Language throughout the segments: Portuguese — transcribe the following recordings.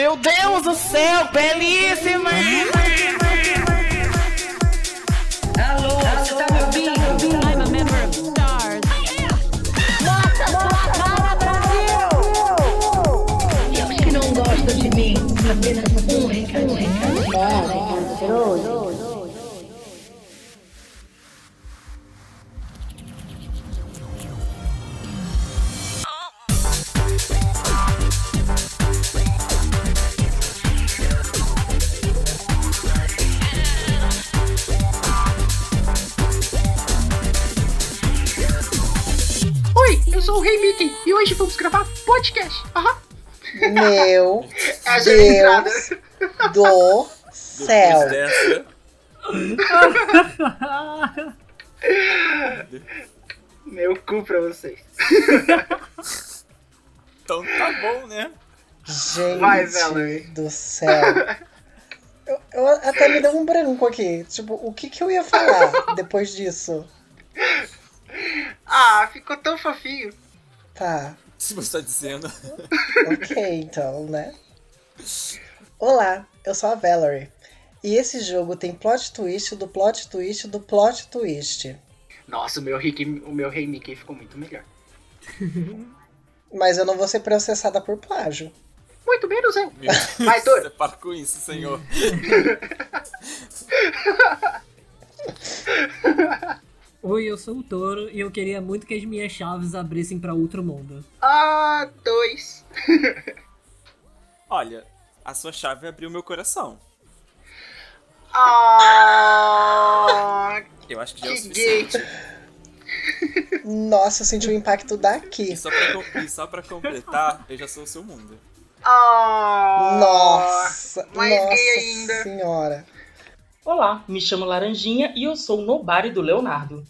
Meu Deus do céu, belíssima! Alô, você tá me ouvindo? Hoje vamos gravar podcast. Aham. Meu Essa é a entrada. Deus do céu. Dessa. Meu cu pra vocês. Então tá bom, né? Gente Vai, Valerie. do céu. Eu, eu até me deu um branco aqui. Tipo, o que, que eu ia falar depois disso? Ah, ficou tão fofinho. Tá, Se você tá dizendo. ok então, né? Olá, eu sou a Valerie. E esse jogo tem plot twist do plot twist do plot twist. Nossa, o meu, Rick, o meu Rei Mickey ficou muito melhor. Mas eu não vou ser processada por plágio. Muito menos eu. Meu Vai, Deus, Toro. para com isso, senhor. Oi, eu sou o Toro e eu queria muito que as minhas chaves abrissem pra outro mundo. Ah, dois. Olha, a sua chave abriu meu coração. Ah, Eu acho que já é o suficiente. Nossa, eu senti o impacto daqui. E só pra, e só pra completar, eu já sou o seu mundo. Ah, Nossa, mais nossa gay ainda. senhora. Olá, me chamo Laranjinha e eu sou o Nobari do Leonardo.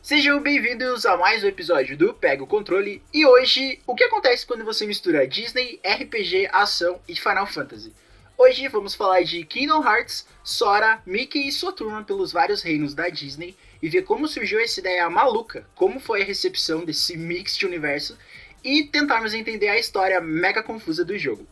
Sejam bem-vindos a mais um episódio do Pega o Controle. E hoje, o que acontece quando você mistura Disney, RPG, ação e Final Fantasy? Hoje vamos falar de Kingdom Hearts, Sora, Mickey e sua turma pelos vários reinos da Disney e ver como surgiu essa ideia maluca, como foi a recepção desse mix de universo e tentarmos entender a história mega confusa do jogo.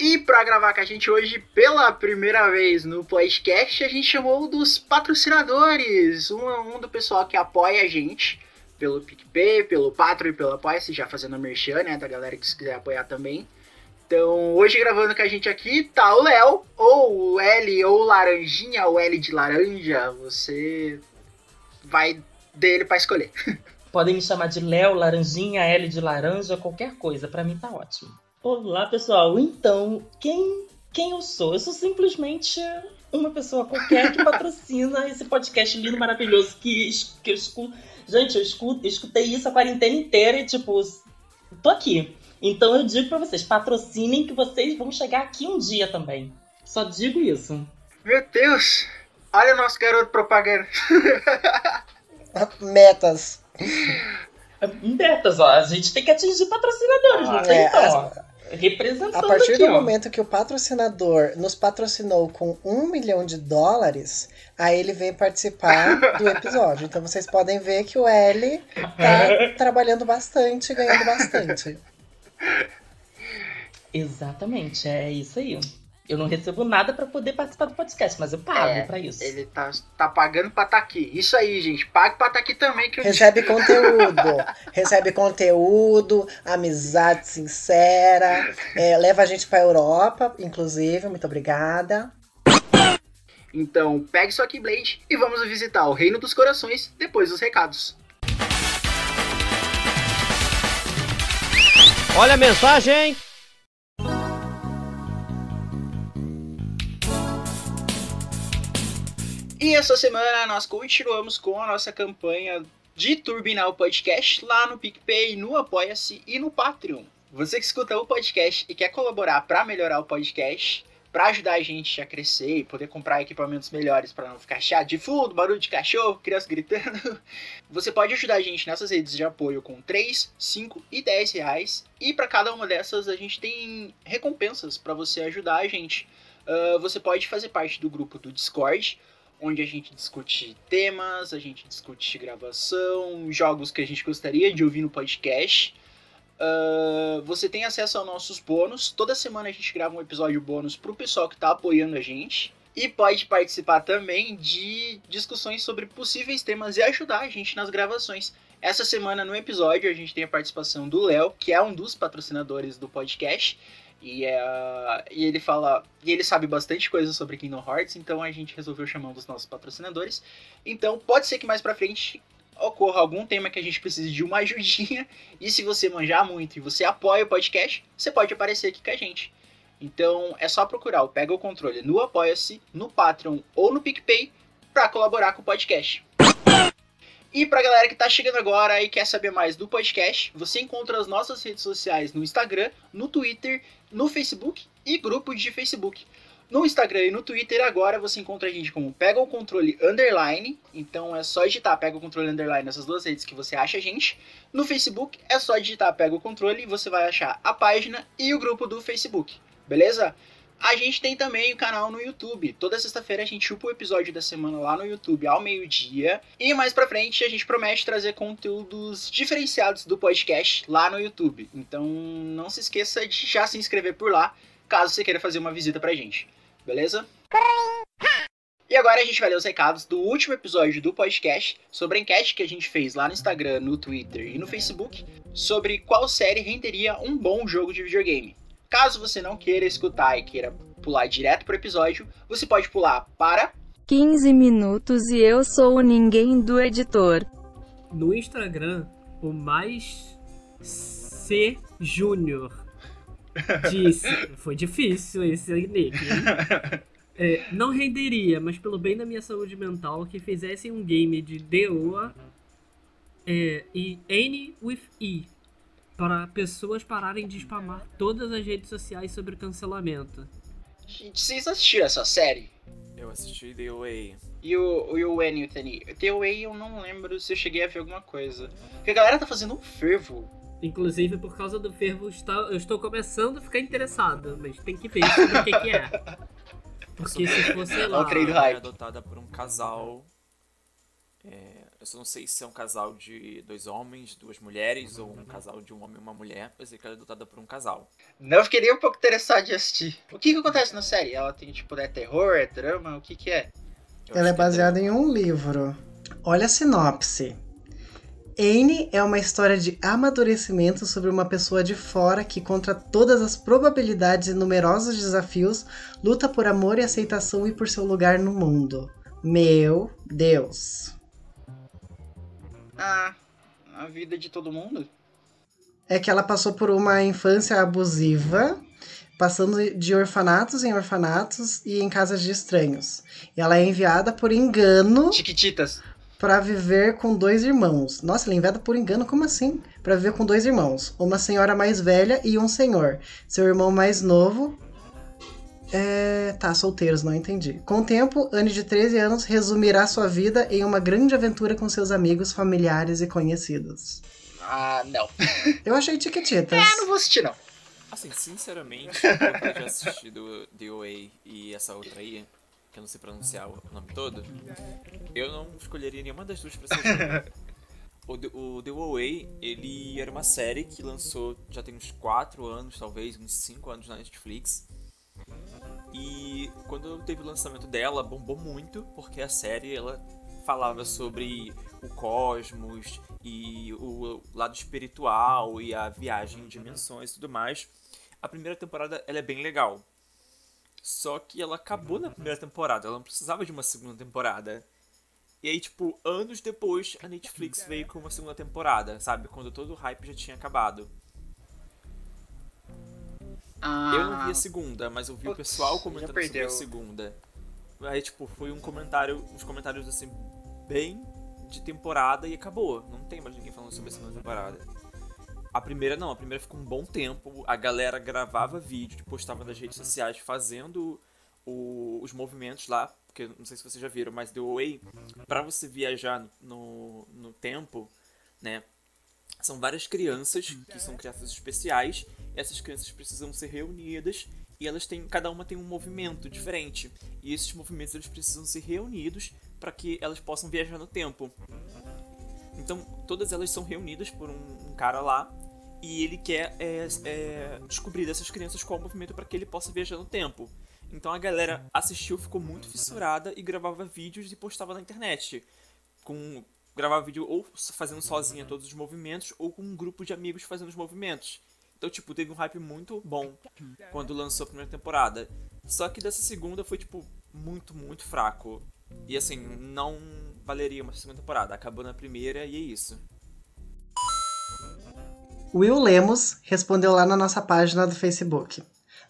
E para gravar com a gente hoje, pela primeira vez no podcast, a gente chamou dos patrocinadores, um, um do pessoal que apoia a gente, pelo PicPay, pelo Patreon e pelo Apoia-se, já fazendo a merchan, né, da galera que se quiser apoiar também. Então, hoje gravando com a gente aqui tá o Léo, ou o L, ou Laranjinha, ou L de laranja, você vai dele para escolher. Podem me chamar de Léo, Laranjinha, L de laranja, qualquer coisa, pra mim tá ótimo. Olá, pessoal. Então, quem quem eu sou? Eu sou simplesmente uma pessoa qualquer que patrocina esse podcast lindo, maravilhoso que, que eu escuto. Gente, eu escuto, eu escutei isso a quarentena inteira e, tipo, tô aqui. Então eu digo pra vocês, patrocinem que vocês vão chegar aqui um dia também. Só digo isso. Meu Deus, olha o nosso garoto propaganda. Metas. Metas, ó. A gente tem que atingir patrocinadores, não tem É, então, ó. Representando A partir aqui, do ó. momento que o patrocinador nos patrocinou com um milhão de dólares, aí ele veio participar do episódio. Então vocês podem ver que o L tá trabalhando bastante, ganhando bastante. Exatamente, é isso aí. Eu não recebo nada pra poder participar do podcast, mas eu pago É, pra isso. Ele tá, tá pagando pra estar aqui. Isso aí, gente. Pague pra estar aqui também. Que eu... Recebe conteúdo. Recebe conteúdo, amizade sincera. é, leva a gente pra Europa, inclusive. Muito obrigada. Então, pegue sua Keyblade e vamos visitar o Reino dos Corações depois dos recados. Olha a mensagem! E essa semana nós continuamos com a nossa campanha de turbinar o podcast lá no PicPay, no Apoia-se e no Patreon. Você que escuta o podcast e quer colaborar para melhorar o podcast, para ajudar a gente a crescer e poder comprar equipamentos melhores para não ficar chato de fundo, barulho de cachorro, criança gritando, você pode ajudar a gente nessas redes de apoio com 3, 5 e 10 reais. E para cada uma dessas a gente tem recompensas para você ajudar a gente. Ah, você pode fazer parte do grupo do Discord, onde a gente discute temas, a gente discute gravação, jogos que a gente gostaria de ouvir no podcast. Ah, você tem acesso aos nossos bônus. Toda semana a gente grava um episódio bônus pro pessoal que tá apoiando a gente. E pode participar também de discussões sobre possíveis temas e ajudar a gente nas gravações. Essa semana no episódio a gente tem a participação do Léo, que é um dos patrocinadores do podcast. E, é, e ele fala. E ele sabe bastante coisa sobre Kingdom Hearts, então a gente resolveu chamar um dos nossos patrocinadores. Então pode ser que mais pra frente ocorra algum tema que a gente precise de uma ajudinha. E se você manjar muito e você apoia o podcast, você pode aparecer aqui com a gente. Então é só procurar o Pega o Controle no Apoia-se, no Patreon ou no PicPay para colaborar com o podcast. E pra galera que tá chegando agora e quer saber mais do podcast, você encontra as nossas redes sociais no Instagram, no Twitter, no Facebook e grupos de Facebook. No Instagram e no Twitter agora você encontra a gente como Pega o Controle Underline. Então é só digitar Pega o Controle Underline nessas duas redes que você acha a gente. No Facebook é só digitar Pega o Controle e você vai achar a página e o grupo do Facebook. Beleza? A gente tem também o canal no YouTube. Toda sexta-feira a gente chupa o episódio da semana lá no YouTube ao meio-dia. E mais pra frente a gente promete trazer conteúdos diferenciados do podcast lá no YouTube. Então não se esqueça de já se inscrever por lá, caso você queira fazer uma visita pra gente. Beleza? E agora a gente vai ler os recados do último episódio do podcast sobre a enquete que a gente fez lá no Instagram, no Twitter e no Facebook sobre qual série renderia um bom jogo de videogame. Caso você não queira escutar e queira pular direto pro episódio, você pode pular para 15 minutos e eu sou o ninguém do editor. No Instagram, o mais C Júnior disse. Foi difícil esse nick, hein? É, não renderia, mas pelo bem da minha saúde mental, que fizessem um game de DOA é, e N with E para pessoas pararem de spamar todas as redes sociais sobre cancelamento. Gente, vocês assistiram essa série? Eu assisti The Way. E o, e o Anthony? The Way eu não lembro se eu cheguei a ver alguma coisa. Porque a galera tá fazendo um fervo. Inclusive, por causa do fervo, está- eu estou começando a ficar interessado, mas tem que ver sobre o que, que é. Porque se fosse lá. Ela é hype. adotada por um casal. é, eu só não sei se é um casal de dois homens, duas mulheres, ou um casal de um homem e uma mulher. Eu sei que ela é adotada por um casal. Não fiquei nem um pouco interessado de assistir. O que que acontece na série? Ela tem, tipo, é terror, é drama? O que que é? Eu Ela é que baseada drama. em um livro. Olha a sinopse. Anne é uma história de amadurecimento sobre uma pessoa de fora que, contra todas as probabilidades e numerosos desafios, luta por amor e aceitação e por seu lugar no mundo. Meu Deus. Ah, a vida de todo mundo? É que ela passou por uma infância abusiva, passando de orfanatos em orfanatos e em casas de estranhos. E ela é enviada por engano Chiquititas. Pra viver com dois irmãos. Nossa, ela é enviada por engano, como assim? Pra viver com dois irmãos. Uma senhora mais velha e um senhor. Seu irmão mais novo. É. Tá, solteiros, não entendi. Com o tempo, Anne de 13 anos resumirá sua vida em uma grande aventura com seus amigos, familiares e conhecidos. Ah, não. Eu achei tiquititas. É, não vou assistir, não. Assim, sinceramente, eu já assistido The Way e essa outra aí, que eu não sei pronunciar o nome todo, eu não escolheria nenhuma das duas pra ser jogo. O, The- o The Way, ele era uma série que lançou já tem uns 4 anos, talvez, uns 5 anos na Netflix. E quando teve o lançamento dela, bombou muito, porque a série ela falava sobre o cosmos e o lado espiritual e a viagem em dimensões e tudo mais. A primeira temporada ela é bem legal. Só que ela acabou na primeira temporada, ela não precisava de uma segunda temporada. E aí, tipo, anos depois, a Netflix veio com uma segunda temporada, sabe? Quando todo o hype já tinha acabado. Ah, Eu não vi a segunda, mas eu vi o Putz, pessoal já comentando sobre perdeu. a segunda. Aí, tipo, foi um comentário, uns comentários assim, bem de temporada e acabou. Não tem mais ninguém falando sobre a segunda temporada. A primeira não, a primeira ficou um bom tempo. A galera gravava vídeo, e postava nas redes sociais fazendo o- os movimentos lá. Porque não sei se vocês já viram, mas The Way, pra você viajar no, no tempo, né? São várias crianças que são crianças especiais. Essas crianças precisam ser reunidas e elas têm, cada uma tem um movimento diferente. E esses movimentos eles precisam ser reunidos para que elas possam viajar no tempo. Então, todas elas são reunidas por um, um cara lá e ele quer é, é, descobrir dessas crianças qual o movimento para que ele possa viajar no tempo. Então a galera assistiu, ficou muito fissurada e gravava vídeos e postava na internet. Com gravava vídeo ou fazendo sozinha todos os movimentos ou com um grupo de amigos fazendo os movimentos. Então, tipo, teve um hype muito bom quando lançou a primeira temporada. Só que dessa segunda foi, tipo, muito, muito fraco. E assim, não valeria uma segunda temporada. Acabou na primeira e é isso. Will Lemos respondeu lá na nossa página do Facebook.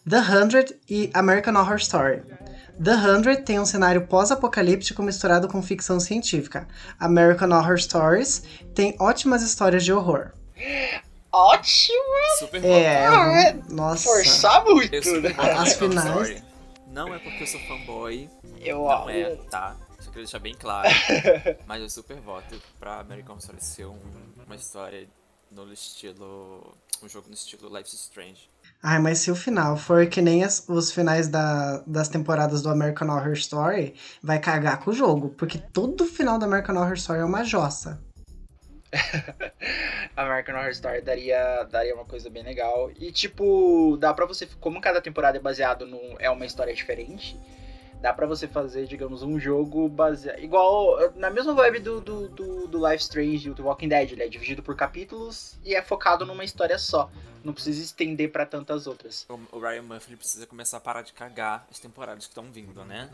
The Hundred e American Horror Story. The Hundred tem um cenário pós-apocalíptico misturado com ficção científica. American Horror Stories tem ótimas histórias de horror. Ótimo! Super É, Ah, nossa. Forçar muito, Eu né? As finais-. Não é porque eu sou fanboy, Eu, não é, tá? Só queria deixar bem claro. Mas eu super voto pra American Horror Story ser um- uma história no estilo. um jogo no estilo Life is Strange. Ai, mas se o final for que nem as- os finais da- das temporadas do American Horror Story, vai cagar com o jogo. Porque todo final do American Horror Story é uma jossa. American Horror Story daria, daria uma coisa bem legal. E, tipo, dá pra você. Como cada temporada é baseado num. É uma história diferente. Dá pra você fazer, digamos, um jogo baseado. Igual. Na mesma vibe do, do, do, do Life Strange do Walking Dead. Ele é dividido por capítulos e é focado numa história só. Não precisa estender pra tantas outras. O Ryan Murphy precisa começar a parar de cagar as temporadas que estão vindo, né?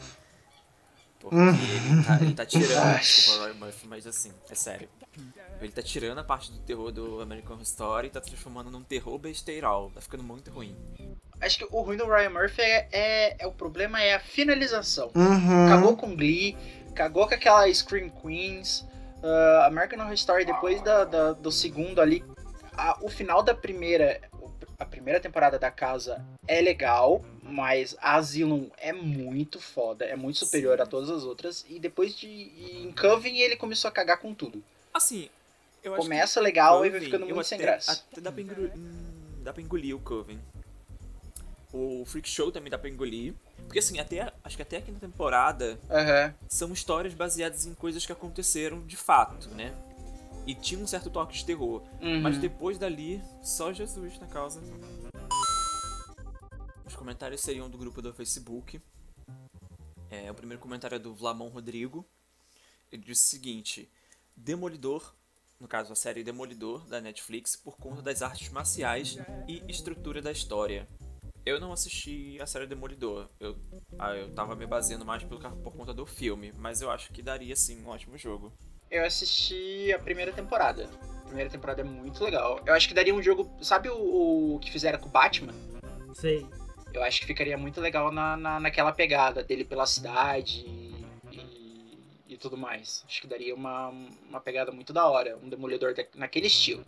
Porque ele, tá, ele tá tirando. Desculpa, o Ryan Murphy, mas assim, é sério. Ele tá tirando a parte do terror do American Horror Story e tá transformando num terror besteiral. Tá ficando muito ruim. Acho que o ruim do Ryan Murphy é, é, é- o problema é a finalização. Uhum. Cagou com Glee, cagou com aquela Scream Queens. ah, American Horror Story, depois da, da- do segundo ali, a- o final da primeira, a primeira temporada da casa é legal, mas a Asylum é muito foda, é muito superior Sim. a todas as outras. E depois de e em Coven ele começou a cagar com tudo. Assim, eu acho Começa que legal e vai Coven, ficando muito sem até- graça. Até dá pra engolir, hum, dá pra engolir o Coven. O Freak Show também dá pra engolir. Porque assim, até, acho que até aqui na temporada Aham. são histórias baseadas em coisas que aconteceram de fato, né? E tinha um certo toque de terror. Uhum. Mas depois dali, só Jesus na causa. Os comentários seriam do grupo do Facebook. É, o primeiro comentário é do Vlamon Rodrigo. Ele disse o seguinte: Demolidor, no caso a série Demolidor da Netflix, por conta das artes marciais e estrutura da história. Eu não assisti a série Demolidor. Eu, ah, eu tava me baseando mais pelo, por conta do filme, mas eu acho que daria sim um ótimo jogo. Eu assisti a primeira temporada. A primeira temporada é muito legal. Eu acho que daria um jogo. Sabe o, o que fizeram com o Batman? Sei. Eu acho que ficaria muito legal na, na, naquela pegada dele pela cidade e, e tudo mais. Acho que daria uma, uma pegada muito da hora. Um demolidor naquele estilo.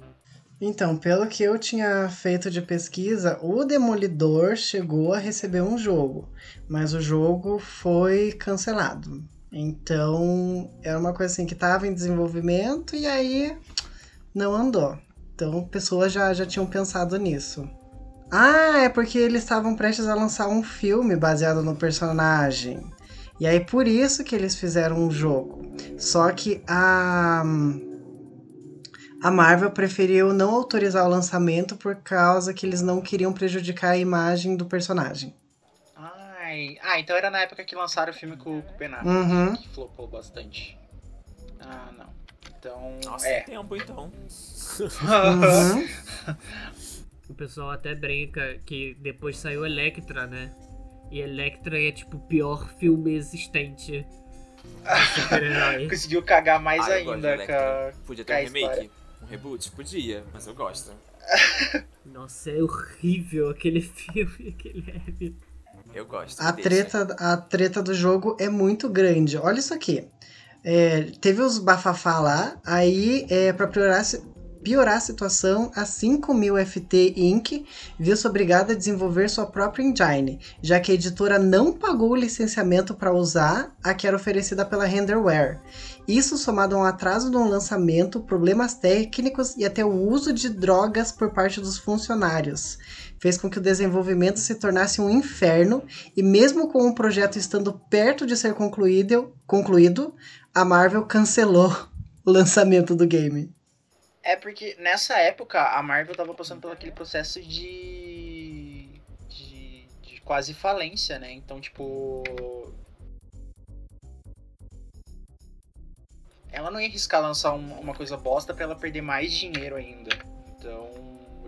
Então, pelo que eu tinha feito de pesquisa, o Demolidor chegou a receber um jogo, mas o jogo foi cancelado. Então, era uma coisa assim que estava em desenvolvimento e aí não andou. Então, pessoas já, já tinham pensado nisso. Ah, é porque eles estavam prestes a lançar um filme baseado no personagem. E aí, por isso que eles fizeram um jogo. Só que a. A Marvel preferiu não autorizar o lançamento por causa que eles não queriam prejudicar a imagem do personagem. Ai. Ah, então era na época que lançaram o filme com, com o Ben Affleck, Uhum. que flopou bastante. Ah, não. Então. Nossa, é. tem tempo então. Uhum. O pessoal até brinca que depois saiu Electra, né? E Electra é tipo o pior filme existente. super-herói. Conseguiu cagar mais Ah, ainda com a, Electra. Podia ter um remake? história. Um reboot? Podia, mas eu gosto. Nossa, é horrível aquele filme, aquele L. Eu gosto. A deixa. treta, a treta do jogo é muito grande. Olha isso aqui. É, teve os bafafá lá, aí é, para piorar, piorar a situação, a 5000 FT Inc. viu-se obrigada a desenvolver sua própria engine, já que a editora não pagou o licenciamento para usar a que era oferecida pela Renderware. Isso somado a um atraso no lançamento, problemas técnicos e até o uso de drogas por parte dos funcionários. Fez com que o desenvolvimento se tornasse um inferno e mesmo com o projeto estando perto de ser concluído, concluído a Marvel cancelou o lançamento do game. É porque nessa época a Marvel tava passando por aquele processo de. de, de quase falência, né? Então, tipo. Ela não ia arriscar lançar um- uma coisa bosta pra ela perder mais dinheiro ainda. Então,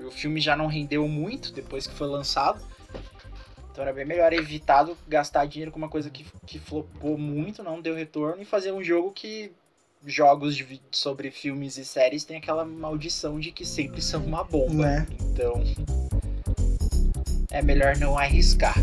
o filme já não rendeu muito depois que foi lançado. Então era bem melhor evitado gastar dinheiro com uma coisa que, que flopou muito, não deu retorno, e fazer um jogo que jogos de sobre filmes e séries têm aquela maldição de que sempre são uma bomba. Né? Então é melhor não arriscar.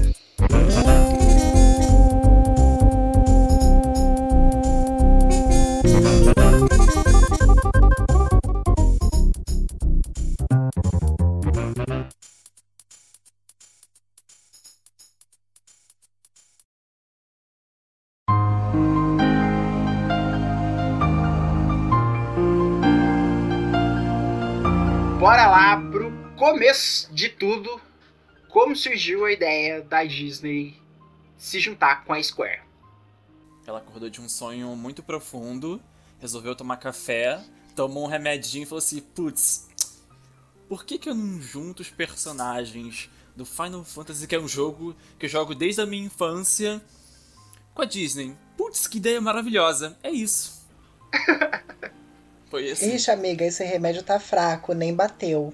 Bora lá pro começo de tudo. Como surgiu a ideia da Disney se juntar com a Square? Ela acordou de um sonho muito profundo, resolveu tomar café, tomou um remedinho e falou assim: putz, por que, que eu não junto os personagens do Final Fantasy, que é um jogo que eu jogo desde a minha infância, com a Disney? Putz, que ideia maravilhosa! É isso. Foi assim. Ixi, amiga, esse remédio tá fraco, nem bateu.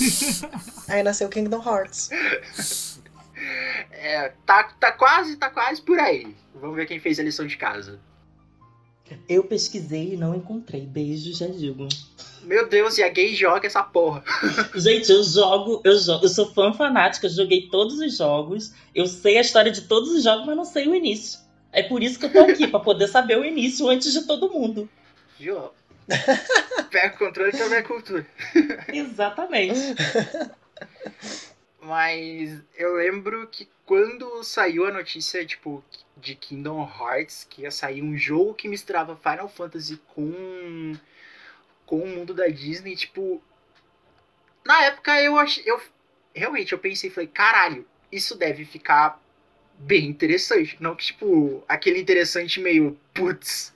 Aí nasceu Kingdom Hearts. É, tá, tá quase, tá quase por aí. Vamos ver quem fez a lição de casa. Eu pesquisei e não encontrei. Beijo, já digo. Meu Deus, e a gay joga essa porra. Gente, eu jogo, eu jogo, eu sou fã fanática, eu joguei todos os jogos, eu sei a história de todos os jogos, mas não sei o início. É por isso que eu tô aqui, pra poder saber o início antes de todo mundo. Viu? Pega o controle que é a minha cultura. Exatamente. Mas eu lembro que quando saiu a notícia, tipo, de Kingdom Hearts, que ia sair um jogo que misturava Final Fantasy com, com o mundo da Disney, tipo. Na época eu achei. Eu, realmente, eu pensei, falei, caralho, isso deve ficar bem interessante. Não que, tipo, aquele interessante meio, putz,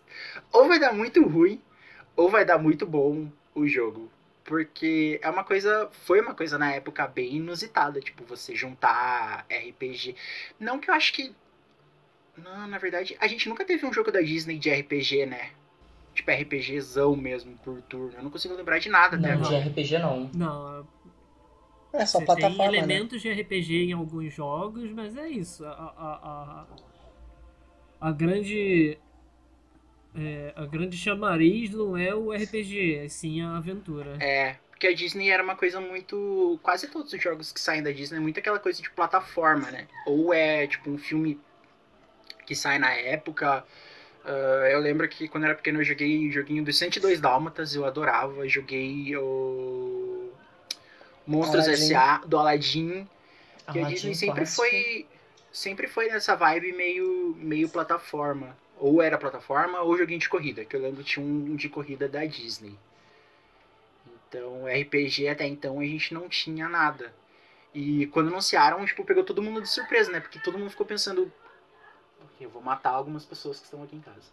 ou vai dar muito ruim, ou vai dar muito bom o jogo. Porque é uma coisa. Foi uma coisa na época bem inusitada, tipo, você juntar RPG. Não que eu acho que. Não, na verdade, a gente nunca teve um jogo da Disney de RPG, né? Tipo, RPGzão mesmo, por turno. Eu não consigo lembrar de nada até Não, de agora. RPG não. Não, É só você tem plataforma, né? elementos de RPG em alguns jogos, mas é isso. A, a, a, a grande. É, a grande chamariz não é o RPG, é sim a aventura. É, porque a Disney era uma coisa muito. Quase todos os jogos que saem da Disney é muito aquela coisa de plataforma, né? Ou é tipo um filme que sai na época. Ah, eu lembro que quando eu era pequeno eu joguei o joguinho dos 102 Dálmatas, eu adorava. Joguei o. Monstros. S.A. do Aladdin. Que a Aladdin Disney sempre clássico. foi. Sempre foi nessa vibe meio, meio plataforma. Ou era plataforma ou joguinho de corrida. Que eu lembro que tinha um de corrida da Disney. Então, RPG até então a gente não tinha nada. E quando anunciaram, tipo, pegou todo mundo de surpresa, né? Porque todo mundo ficou pensando. "Ok, Eu vou matar algumas pessoas que estão aqui em casa.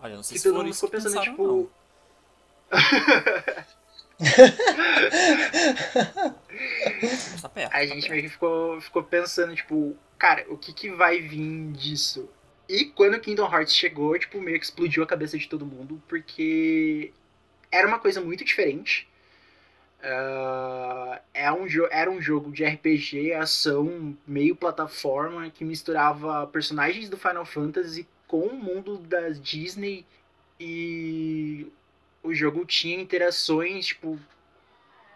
Olha, não sei se todo mundo ficou pensando, tipo. tá. A tá gente meio que ficou, ficou pensando, tipo, cara, o que, que vai vir disso? E quando Kingdom Hearts chegou, tipo, meio que explodiu a cabeça de todo mundo, porque era uma coisa muito diferente. Ah, é um era um jogo de RPG, ação, meio plataforma, que misturava personagens do Final Fantasy com o mundo da Disney. E o jogo tinha interações, tipo,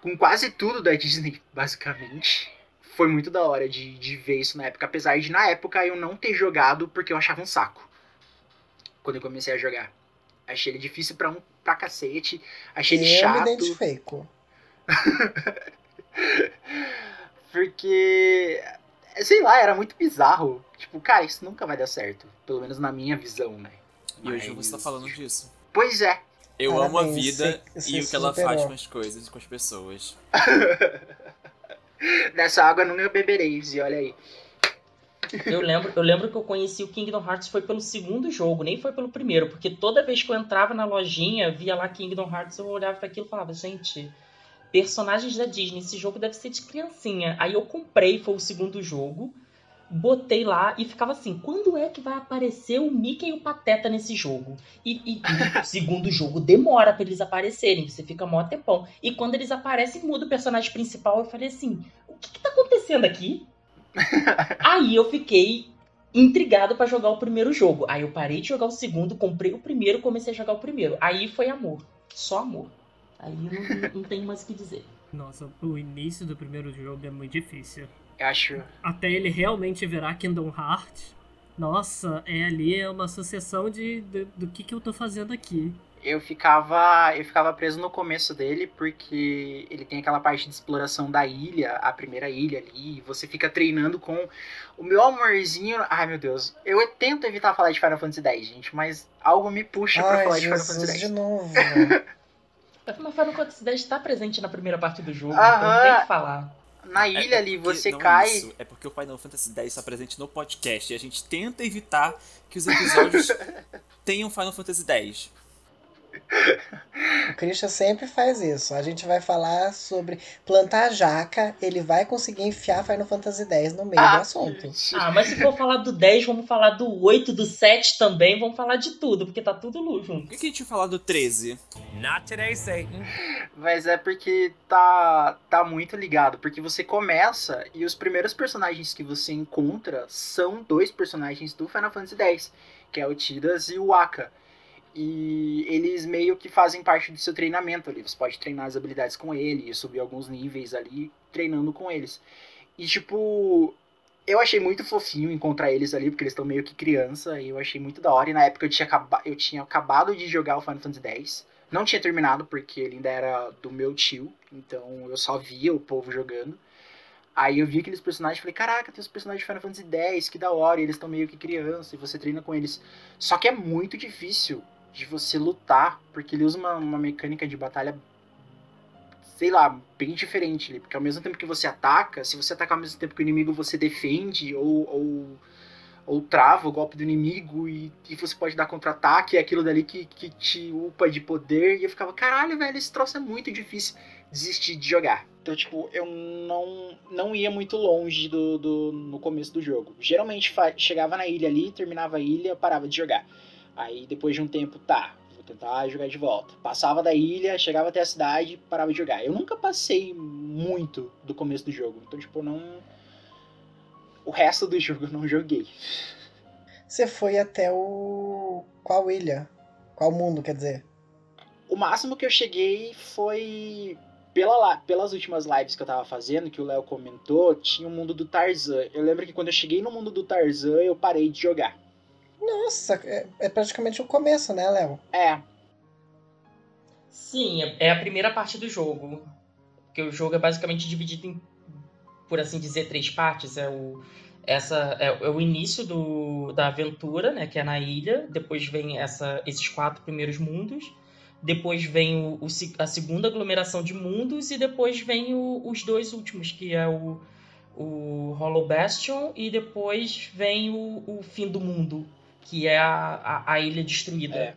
com quase tudo da Disney, basicamente. Foi muito da hora de, de ver isso na época, apesar de na época eu não ter jogado porque eu achava um saco. Quando eu comecei a jogar. Achei ele difícil pra, um, pra cacete, achei ele eu chato. me identifico. Porque, sei lá, era muito bizarro. Tipo, cara, isso nunca vai dar certo. Pelo menos na minha visão, né? E hoje Mas- você tá falando disso. Pois é. Eu amo a Parabéns, vida você- e você o que ela superou. faz com as coisas e com as pessoas. Dessa água nunca bebereis, e olha aí. Eu lembro, eu lembro que eu conheci o Kingdom Hearts foi pelo segundo jogo, nem foi pelo primeiro, porque toda vez que eu entrava na lojinha, via lá Kingdom Hearts, eu olhava para aquilo e falava, gente, personagens da Disney, esse jogo deve ser de criancinha. Aí eu comprei, foi o segundo jogo, botei lá e ficava assim, quando é que vai aparecer o Mickey e o Pateta nesse jogo? E, e, e o segundo jogo demora pra eles aparecerem, você fica mó tempão. E quando eles aparecem, muda o personagem principal, eu falei assim, o que, que tá acontecendo aqui? Aí eu fiquei intrigado pra jogar o primeiro jogo. Aí eu parei de jogar o segundo, comprei o primeiro, comecei a jogar o primeiro. Aí foi amor, só amor. Aí eu não, não tenho mais o que dizer. Nossa, o início do primeiro jogo é muito difícil. Acho. Até ele realmente virar Kingdom Hearts. Nossa, é ali é uma sucessão de, de- do que, que eu tô fazendo aqui. Eu ficava, eu ficava preso no começo dele porque ele tem aquela parte de exploração da ilha, a primeira ilha ali, e você fica treinando com o meu amorzinho. Ai meu Deus, eu tento evitar falar de Final Fantasy X, gente, mas algo me puxa pra falar de Final Fantasy de X. novo. Mas Final Fantasy X está presente na primeira parte do jogo, Aham. então tem que falar. Na É- ilha é ali porque- você cai. Isso, é porque o Final Fantasy X está presente no podcast e a gente tenta evitar que os episódios tenham Final Fantasy X. O Christian sempre faz isso. A gente vai falar sobre plantar jaca, ele vai conseguir enfiar Final Fantasy X no meio do assunto. Ah, mas se for falar do 10, vamos falar do 8, do 7 também, vamos falar de tudo, porque tá tudo lu- Por junto. que, que a gente vai falar do 13? Not today, Satan. Mas é porque tá, tá muito ligado. Porque você começa e os primeiros personagens que você encontra são dois personagens do Final Fantasy X, que é o Tidus e o Aka. E eles meio que fazem parte do seu treinamento ali. Você pode treinar as habilidades com ele e subir alguns níveis ali treinando com eles. E tipo, eu achei muito fofinho encontrar eles ali, porque eles estão meio que criança, e eu achei muito da hora. E na época eu tinha, eu tinha acabado de jogar o Final Fantasy X. Não tinha terminado porque ele ainda era do meu tio, então eu só via o povo jogando. Aí eu vi aqueles personagens e falei, caraca, tem os personagens de Final Fantasy X, que da hora, e eles estão meio que criança, e você treina com eles. Só que é muito difícil de você lutar, porque ele usa uma, uma mecânica de batalha, sei lá, bem diferente. Porque ao mesmo tempo que você ataca, se você atacar ao mesmo tempo que o inimigo, você defende ou, ou, ou trava o golpe do inimigo e, e você pode dar contra-ataque, é aquilo dali que, que te upa de poder. E eu ficava, caralho, velho, esse troço é muito difícil desistir de jogar. Então, tipo, eu não, não ia muito longe do, do, no começo do jogo. Geralmente chegava na ilha ali, terminava a ilha, parava de jogar. Aí depois de um tempo, tá, vou tentar jogar de volta. Passava da ilha, chegava até a cidade, parava de jogar. Eu nunca passei muito do começo do jogo. Então, tipo, não. O resto do jogo eu não joguei. Você foi até o. Qual ilha? Qual mundo, quer dizer? O máximo que eu cheguei foi. Pela, la- pelas últimas lives que eu tava fazendo, que o Léo comentou, tinha o mundo do Tarzan. Eu lembro que quando eu cheguei no mundo do Tarzan, eu parei de jogar. Nossa, é, é praticamente o começo, né, Léo? É, Sim, é- é a primeira parte do jogo. Porque o jogo é basicamente dividido em, por assim dizer, três partes. É o, essa, é, é o início do, da aventura, né, que é na ilha. Depois vem essa, esses quatro primeiros mundos. Depois vem o, o a segunda aglomeração de mundos. E depois vem o- os dois últimos, que é o, o Hollow Bastion. E depois vem o, o fim do mundo, que é a, a, a ilha destruída. É.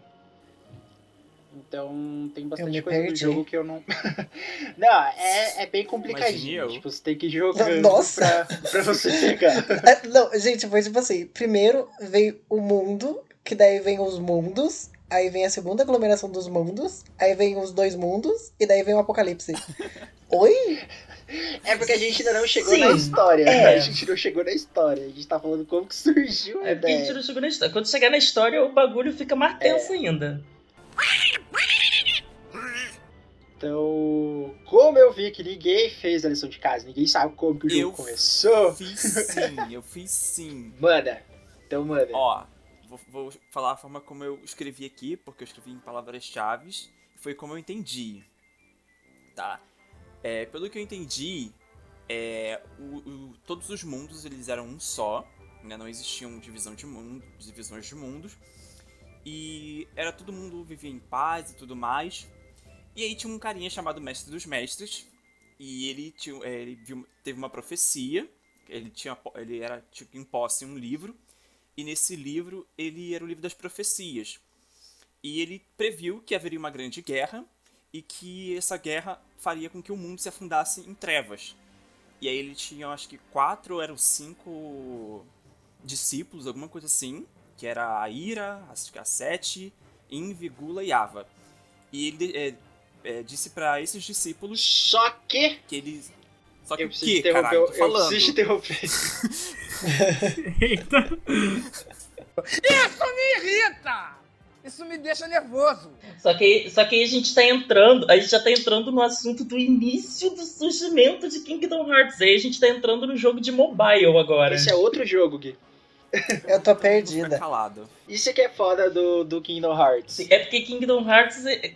Então tem bastante coisa do perdi. jogo que eu não. não, é, é bem complicadinho. Tipo, você tem que jogando Nossa. Pra, pra você pegar. É, não, gente, foi tipo assim: primeiro vem o mundo, que daí vem os mundos, aí vem a segunda aglomeração dos mundos, aí vem os dois mundos, e daí vem o apocalipse. Oi? É porque a gente ainda não chegou Sim, na história. é. A gente não chegou na história. A gente tá falando como que surgiu a É porque a gente ideia. não chegou na história. Quando chegar na história, o bagulho fica mais tenso ainda. Então, como eu vi que ninguém fez a lição de casa, ninguém sabe como que o jogo Eu começou, Fiz sim, eu fiz sim. manda. Então manda. Ó, vou, vou falar a forma como eu escrevi aqui, porque eu escrevi em palavras-chave. Foi como eu entendi. Tá? É, pelo que eu entendi, é, o- o- todos os mundos eles eram um só. Né? Não existiam divisão de mundo, divisões de mundos. E era todo mundo vivia em paz e tudo mais. E aí tinha um carinha chamado Mestre dos Mestres. E ele, tinha, é, ele viu- teve uma profecia ele tinha ele era tipo, em posse um livro e nesse livro ele era o livro das profecias. E ele previu que haveria uma grande guerra e que essa guerra faria com que o mundo se afundasse em trevas. E aí ele tinha, acho que quatro ou eram cinco discípulos, alguma coisa assim, que era a Ira, acho que a Sete, Invi, Gula e Ava. E ele é, é, disse pra esses discípulos Só que. que eles. Só que Eu o preciso quê, interromper. caralho? Eu, Tô eu falando. preciso interromper. Eita. Isso me irrita! Isso me deixa nervoso. Só que, só que aí a gente tá entrando, a gente já tá entrando no assunto do início do surgimento de Kingdom Hearts. Aí a gente tá entrando no jogo de mobile agora. Esse é outro jogo, Gui. Eu tô perdida. calado. Isso que é foda do, do Kingdom Hearts. É porque Kingdom Hearts é...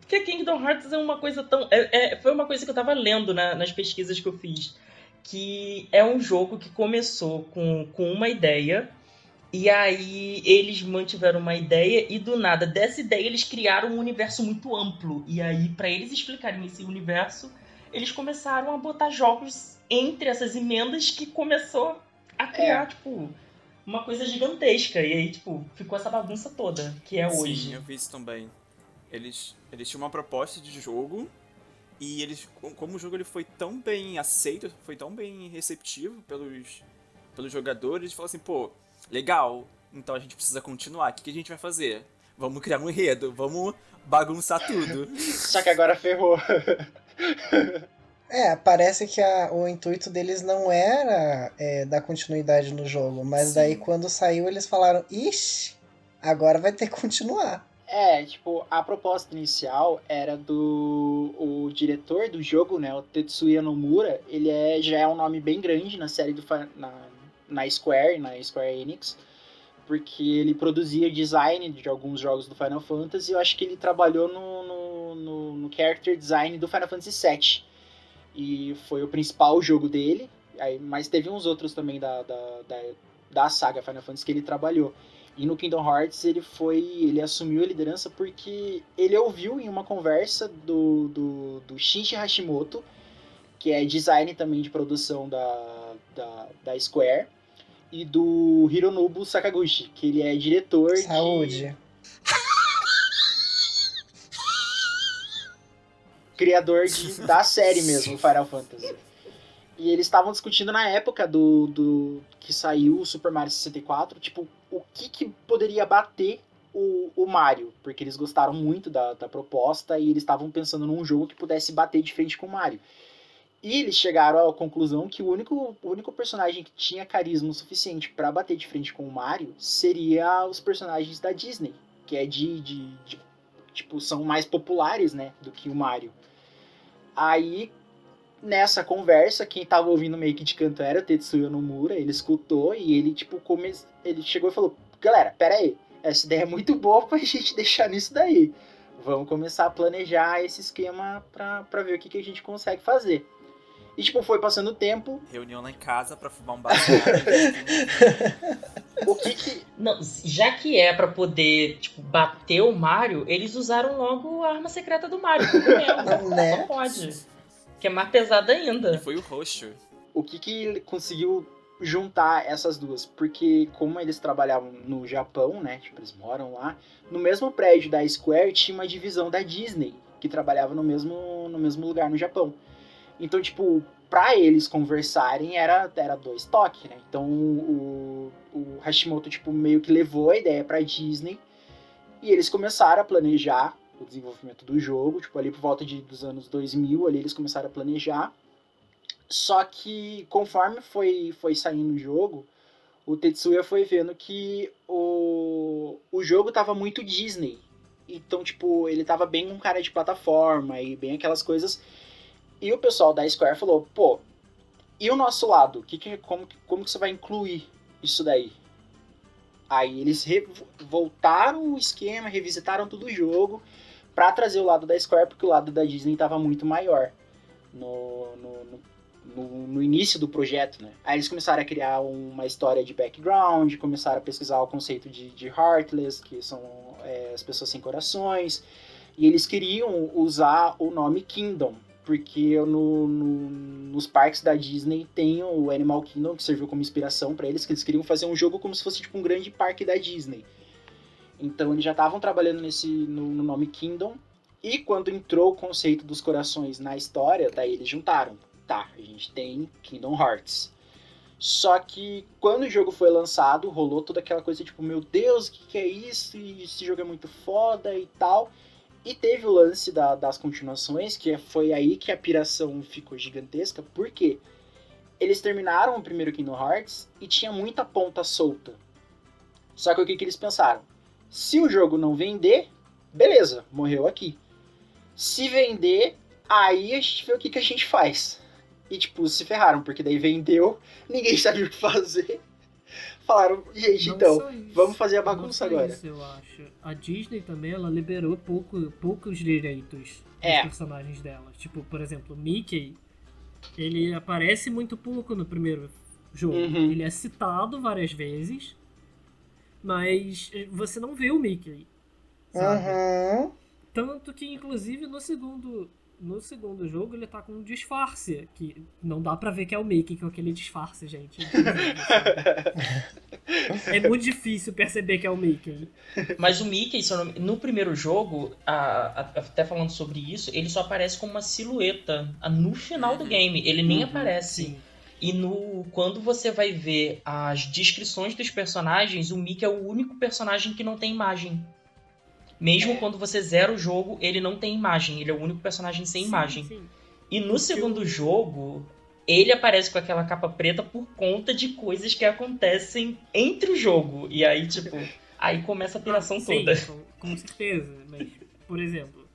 Porque Kingdom Hearts é uma coisa tão... é- é- foi uma coisa que eu tava lendo na- nas pesquisas que eu fiz. Que é um jogo que começou com, com uma ideia... E aí eles mantiveram uma ideia e do nada dessa ideia eles criaram um universo muito amplo. E aí pra eles explicarem esse universo, eles começaram a botar jogos entre essas emendas que começou a criar, É. tipo, uma coisa gigantesca. E aí, tipo, ficou essa bagunça toda que é hoje. Sim, eu vi isso também. Eles, eles tinham uma proposta de jogo e eles, co- como o jogo ele foi tão bem aceito, foi tão bem receptivo pelos, pelos jogadores, falaram assim, pô, legal, então a gente precisa continuar. O que, que a gente vai fazer? Vamos criar um enredo, vamos bagunçar tudo. Só que agora ferrou. É, parece que a- o intuito deles não era é, dar continuidade no jogo, mas Sim. daí quando saiu eles falaram, ixi, agora vai ter que continuar. É, tipo, a proposta inicial era do o diretor do jogo, né, o Tetsuya Nomura, ele é, já é um nome bem grande na série do na, na Square, na Square Enix, porque ele produzia design de alguns jogos do Final Fantasy, eu acho que ele trabalhou no, no, no, no character design do Final Fantasy VII, e foi o principal jogo dele, aí, mas teve uns outros também da, da, da, da saga Final Fantasy que ele trabalhou. E no Kingdom Hearts ele foi. ele assumiu a liderança porque ele ouviu em uma conversa do, do, do Shinji Hashimoto, que é design também de produção da, da, da Square, e do Hironobu Sakaguchi, que ele é diretor de. Saúde. criador de, da série mesmo, Final Fantasy. E eles estavam discutindo na época do, do que saiu o Super Mario 64, tipo, o que, que poderia bater o, o Mario, porque eles gostaram muito da, da proposta e eles estavam pensando num jogo que pudesse bater de frente com o Mario. E eles chegaram à conclusão que o único, o único personagem que tinha carisma suficiente para bater de frente com o Mario seria os personagens da Disney, que é de, de, de tipo, são mais populares, né, do que o Mario. Aí, nessa conversa, quem tava ouvindo meio que de canto era o Tetsuya Nomura, ele escutou e ele, tipo, come... ele chegou e falou, galera, pera aí, essa ideia é muito boa pra gente deixar nisso daí. Vamos começar a planejar esse esquema pra, pra ver o que, que a gente consegue fazer. E, tipo, foi passando o tempo, Reunião lá em casa pra fumar um baseado. o que que... Não, já que é pra poder, tipo, bater o Mario, eles usaram logo a arma secreta do Mario, cogumelo. Né? Não pode. Que é mais pesada e ainda. foi o roxo. o que que ele conseguiu juntar essas duas? Porque como eles trabalhavam no Japão, né, tipo, eles moram lá, no mesmo prédio da Square tinha uma divisão da Disney, que trabalhava no mesmo, no mesmo lugar no Japão. Então, tipo, pra eles conversarem era, era dois toques, né? Então o, o Hashimoto, tipo, meio que levou a ideia pra Disney e eles começaram a planejar o desenvolvimento do jogo, tipo, ali por volta de, dos anos 2000, ali eles começaram a planejar. Só que conforme foi, foi saindo o jogo, o Tetsuya foi vendo que o, o jogo tava muito Disney. Então, tipo, ele tava bem com cara de plataforma e bem aquelas coisas. E o pessoal da Square falou, pô, e o nosso lado? Que que, como, como que você vai incluir isso daí? Aí eles voltaram o esquema, revisitaram todo o jogo pra trazer o lado da Square, porque o lado da Disney tava muito maior no, no, no- no início do projeto, né? Aí eles começaram a criar uma história de background, começaram a pesquisar o conceito de, de Heartless, que são é, as pessoas sem corações, e eles queriam usar o nome Kingdom porque no, no- nos parques da Disney tem o Animal Kingdom, que serviu como inspiração pra eles, que eles queriam fazer um jogo como se fosse tipo um grande parque da Disney. Então eles já estavam trabalhando nesse no, no nome Kingdom, e quando entrou o conceito dos corações na história, daí eles juntaram. Tá, a gente tem Kingdom Hearts. Só que quando o jogo foi lançado, rolou toda aquela coisa tipo, meu Deus, o que, que é isso? E esse jogo é muito foda e tal. E teve o lance da- das continuações, que foi aí que a piração ficou gigantesca, porque eles terminaram o primeiro Kingdom Hearts e tinha muita ponta solta. Só que o que, que eles pensaram? Se o jogo não vender, beleza, morreu aqui. Se vender, aí a gente vê o que, que a gente faz. E, tipo, se ferraram, porque daí vendeu, ninguém sabia o que fazer. Falaram, gente, Não então, vamos fazer a bagunça agora. Isso, eu acho. A Disney também, ela liberou pouco, poucos direitos É. dos personagens dela. Tipo, por exemplo, Mickey, ele aparece muito pouco no primeiro jogo. Uhum. Ele é citado várias vezes, mas eh, você não vê o Mickey. Sabe? Uhum. Tanto que, inclusive, no segundo, no segundo jogo, ele tá com um disfarce. Que não dá pra ver que é o Mickey com aquele disfarce, gente. é muito difícil perceber que é o Mickey. Mas o Mickey, no primeiro jogo, a- a- até falando sobre isso, ele só aparece como uma silhueta no final do game. Ele nem Uhum, aparece. Sim. E no quando você vai ver as descrições dos personagens, o Mickey é o único personagem que não tem imagem. Mesmo quando você zera o jogo, ele não tem imagem. Ele é o único personagem sem Sim, imagem. sim. E no segundo jogo, ele aparece com aquela capa preta por conta de coisas que acontecem entre o jogo. E aí, tipo, aí começa a piração Ah, sim, toda. Com, com certeza. Mas, por exemplo,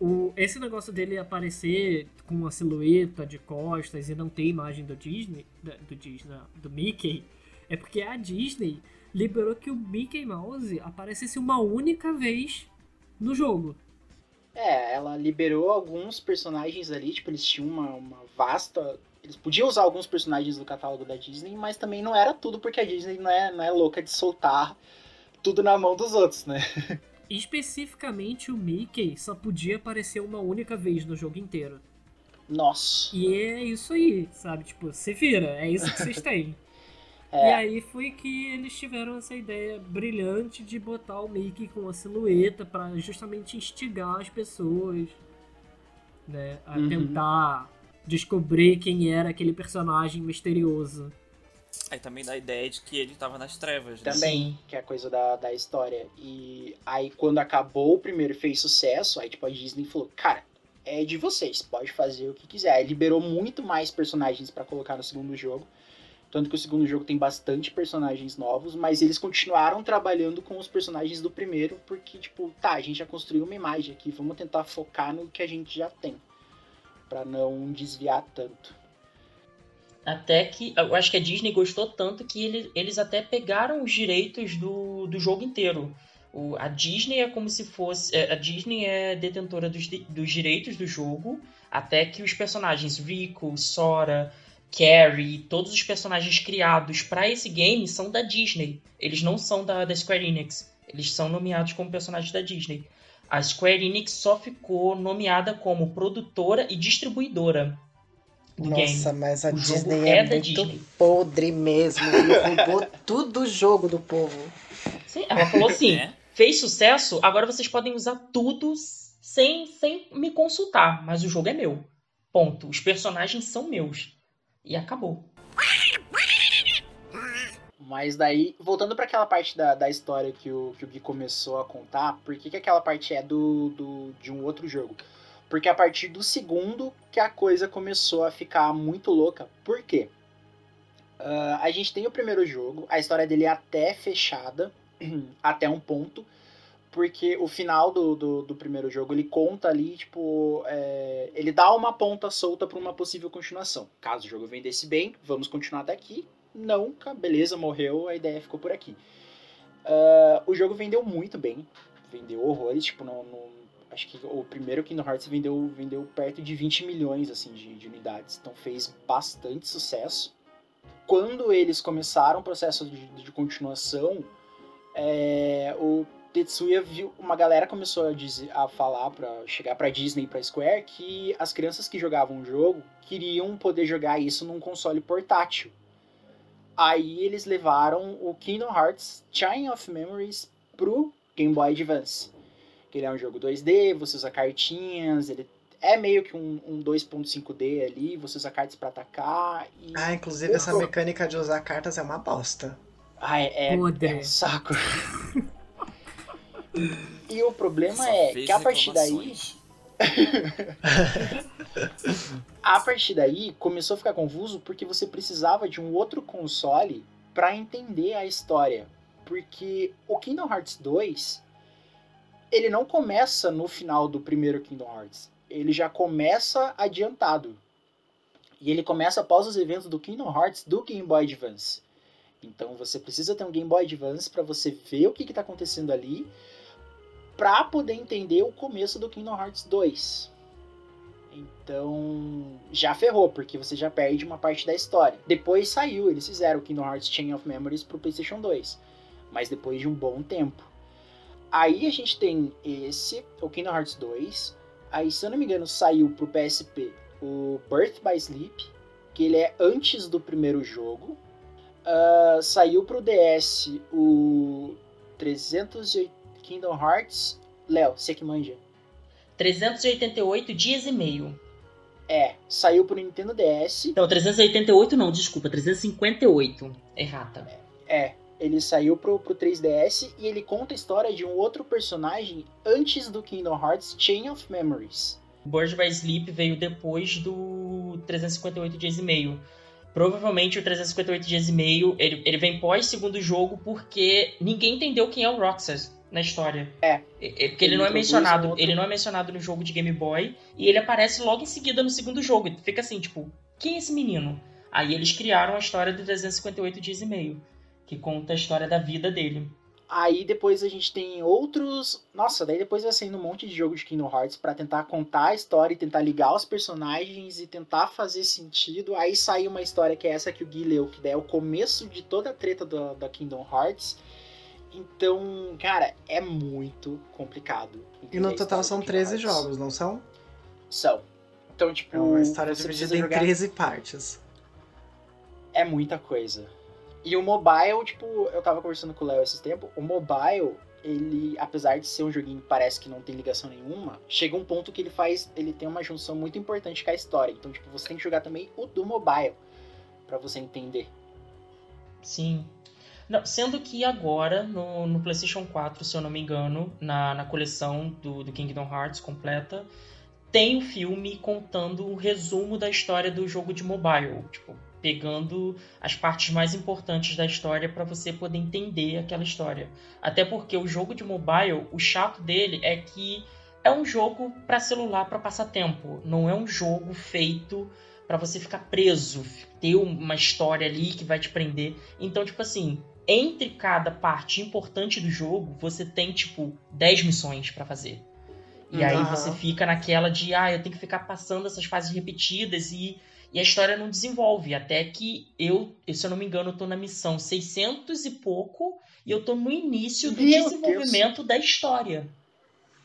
o, esse negócio dele aparecer com uma silhueta de costas e não ter imagem do Disney, do Disney, do Mickey, é porque a Disney liberou que o Mickey Mouse aparecesse uma única vez no jogo. É, ela liberou alguns personagens ali, tipo, eles tinham uma, uma vasta. Eles podiam usar alguns personagens do catálogo da Disney, mas também não era tudo, porque a Disney não é, não é louca de soltar tudo na mão dos outros, né? Especificamente o Mickey só podia aparecer uma única vez no jogo inteiro. Nossa. E é isso aí, sabe? Tipo, se vira, é isso que vocês têm. E É, aí foi que eles tiveram essa ideia brilhante de botar o Mickey com a silhueta pra justamente instigar as pessoas, né, a Uhum. tentar descobrir quem era aquele personagem misterioso. Aí também dá a ideia de que ele tava nas trevas, né? também, que é a coisa da, da história. E aí, quando acabou o primeiro e fez sucesso, aí, tipo, a Disney falou, cara, é de vocês, pode fazer o que quiser. Aí liberou muito mais personagens pra colocar no segundo jogo. Tanto que o segundo jogo tem bastante personagens novos, mas eles continuaram trabalhando com os personagens do primeiro, porque, tipo, tá, a gente já construiu uma imagem aqui, vamos tentar focar no que a gente já tem. Pra não desviar tanto. Até que. Eu acho que a Disney gostou tanto que ele- eles até pegaram os direitos do, do jogo inteiro. O- a Disney é como se fosse. é, A Disney é detentora dos, dos direitos do jogo. Até que os personagens Rico, Sora, Carrie, todos os personagens criados para esse game são da Disney. Eles não são da, da Square Enix. Eles são nomeados como personagens da Disney. A Square Enix só ficou nomeada como produtora e distribuidora do game. Nossa, mas a O Disney é é, da muito Disney. podre mesmo. Roubou tudo o jogo do povo. Sim, ela falou assim: É. fez sucesso, agora vocês podem usar tudo sem, sem me consultar, mas o jogo é meu. Ponto. Os personagens são meus. E acabou. Mas daí, voltando pra aquela parte da, da história que o, que o Gui começou a contar, por que, que aquela parte é do, do, de um outro jogo? Porque a partir do segundo que a coisa começou a ficar muito louca. Por quê? Ah, a gente tem o primeiro jogo, a história dele é até fechada, até um ponto, porque o final do, do, do primeiro jogo ele conta ali, tipo, é, ele dá uma ponta solta para uma possível continuação. Caso o jogo vendesse bem, vamos continuar daqui. Não, beleza, morreu, a ideia ficou por aqui. Ah, o jogo vendeu muito bem, vendeu horrores, tipo, não, não- acho que o primeiro Kingdom Hearts vendeu, vendeu perto de 20 milhões assim de, de unidades, então fez bastante sucesso. Quando eles começaram o processo de, de continuação, é, o Tetsuya viu, uma galera começou a, dizer, a falar para chegar pra Disney e pra Square que as crianças que jogavam o jogo queriam poder jogar isso num console portátil. Aí eles levaram o Kingdom Hearts Chain of Memories pro Game Boy Advance. Que ele é um jogo 2D, você usa cartinhas, ele é meio que um, um 2.5D ali, você usa cartas pra atacar. E... Ah, inclusive essa mecânica de usar cartas é uma bosta. Ah, é, é, é um saco. e o problema Só é que a partir daí. A partir daí começou a ficar confuso porque você precisava de um outro console pra entender a história. Porque o Kingdom Hearts 2 ele não começa no final do primeiro Kingdom Hearts. Ele já começa adiantado. E ele começa após os eventos do Kingdom Hearts do Game Boy Advance. Então você precisa ter um Game Boy Advance para você ver o que está acontecendo ali, para poder entender o começo do Kingdom Hearts 2. Então já ferrou, porque você já perde uma parte da história. Depois saiu, eles fizeram o Kingdom Hearts Chain of Memories pro PlayStation 2, mas depois de um bom tempo. Aí a gente tem esse, o Kingdom Hearts 2. Aí, se eu não me engano, saiu pro PSP o Birth by Sleep, que ele é antes do primeiro jogo. Ah, saiu pro DS o 308 Kingdom Hearts. Léo, você que manja. 388 dias e meio. É, saiu pro Nintendo DS. Não, 388 não, desculpa, 358. Errata. É, ele saiu pro, pro 3DS e ele conta a história de um outro personagem antes do Kingdom Hearts Chain of Memories. Birds by Sleep veio depois do 358 dias e meio. Provavelmente o 358 dias e meio, ele, ele vem pós segundo jogo porque ninguém entendeu quem é o Roxas na história. É. É- porque ele, Ele não é mencionado, outro- ele não é mencionado no jogo de Game Boy e ele aparece logo em seguida no segundo jogo. E fica assim, tipo, quem é esse menino? Aí eles criaram a história do 358 dias e meio, que conta a história da vida dele. Aí depois a gente tem outros. Nossa, daí depois vai saindo um monte de jogo de Kingdom Hearts pra tentar contar a história e tentar ligar os personagens e tentar fazer sentido. Aí sai uma história que é essa que o Gui leu, que daí é o começo de toda a treta da, da Kingdom Hearts. Então, cara, é muito complicado. E no total são do Kingdom 13 Hearts. jogos, não são? São. Então, tipo, É uma história você dividida precisa em jogar 13 partes. é muita coisa. E o mobile, tipo, eu tava conversando com o Léo esses tempos, o mobile, ele, apesar de ser um joguinho que parece que não tem ligação nenhuma, chega um ponto que ele faz, ele tem uma junção muito importante com a história. Então, tipo, você tem que jogar também o do mobile pra você entender. Sim. Não, sendo que agora, no, no PlayStation 4, se eu não me engano, na, na coleção do, do Kingdom Hearts completa, tem o filme contando um resumo da história do jogo de mobile. Tipo, pegando as partes mais importantes da história para você poder entender aquela história. Até porque o jogo de mobile, o chato dele é que é um jogo para celular para passar tempo. Não é um jogo feito para você ficar preso, ter uma história ali que vai te prender. Então, tipo assim, entre cada parte importante do jogo, você tem tipo 10 missões pra fazer. E aí Aham. você fica naquela de, ah, eu tenho que ficar passando essas fases repetidas e, e a história não desenvolve. Até que eu, se eu não me engano, eu tô na missão 600 e pouco e eu tô no início do Meu desenvolvimento da história.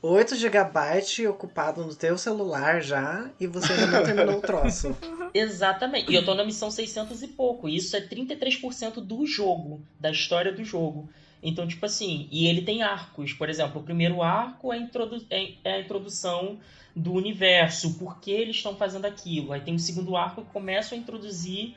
8 GB ocupado no teu celular já e você ainda não terminou o troço. Exatamente. E eu tô na missão 600 e pouco. E isso é 33% do jogo, da história do jogo. Então, tipo assim, e ele tem arcos. Por exemplo, o primeiro arco é a, introdu é- é a introdução do universo, por que eles estão fazendo aquilo. Aí tem o segundo arco que começa a introduzir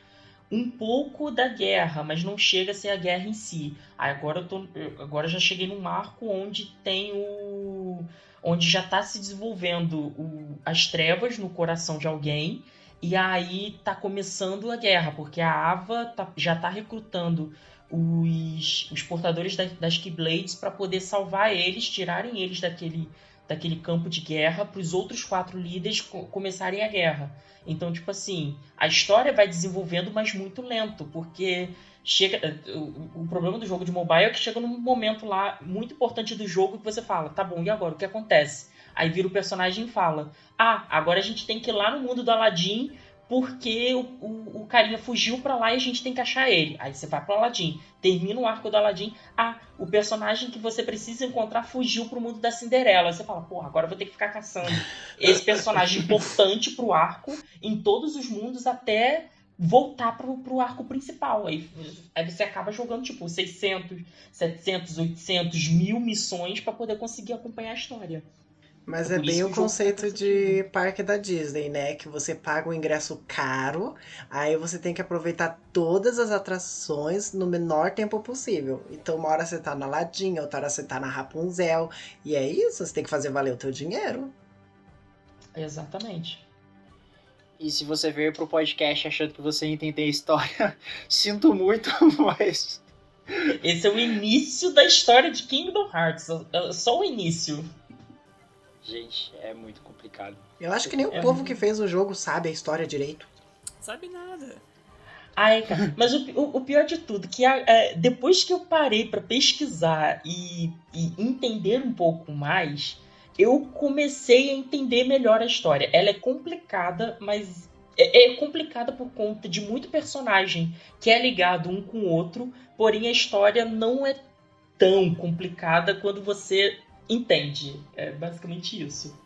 um pouco da guerra, mas não chega a ser a guerra em si. Aí agora eu tô, agora já cheguei num arco onde tem o onde já está se desenvolvendo o- as trevas no coração de alguém e aí tá começando a guerra, porque a Ava tá- já tá recrutando os, os portadores da- das Keyblades para poder salvar eles, tirarem eles daquele, daquele campo de guerra para os outros quatro líderes co- começarem a guerra. Então, tipo assim, a história vai desenvolvendo, mas muito lento, porque chega o, o problema do jogo de mobile é que chega num momento lá muito importante do jogo que você fala, tá bom, e agora o que acontece? Aí vira o personagem e fala: "Ah, agora a gente tem que ir lá no mundo do Aladdin porque o, o, o carinha fugiu pra lá e a gente tem que achar ele. Aí você vai pro Aladdin, termina o arco do Aladdin, ah, o personagem que você precisa encontrar fugiu pro mundo da Cinderela. Aí você fala, porra, agora eu vou ter que ficar caçando esse personagem importante pro arco em todos os mundos até voltar pro, pro arco principal. Aí, aí você acaba jogando, tipo, 600, 700, 800, mil missões pra poder conseguir acompanhar a história. Mas É é bem o jogo conceito de parque da Disney, né? Que você paga um ingresso caro, aí você tem que aproveitar todas as atrações no menor tempo possível. Então, uma hora você tá na Aladdin, outra hora você tá na Rapunzel. E é isso, você tem que fazer valer o teu dinheiro. Exatamente. E se você veio pro podcast achando que você ia entender a história, sinto muito, mas. Esse é o início da história de Kingdom Hearts. é Só o início. Gente, é muito complicado. Eu acho que nem o É. povo que fez o jogo sabe a história direito. Sabe nada. Ai, cara, mas o, o- o pior de tudo, que a- é, depois que eu parei pra pesquisar e, e entender um pouco mais, eu comecei a entender melhor a história. Ela é complicada, mas é, é complicada por conta de muito personagem que é ligado um com o outro, porém a história não é tão complicada quando você entende. É basicamente isso.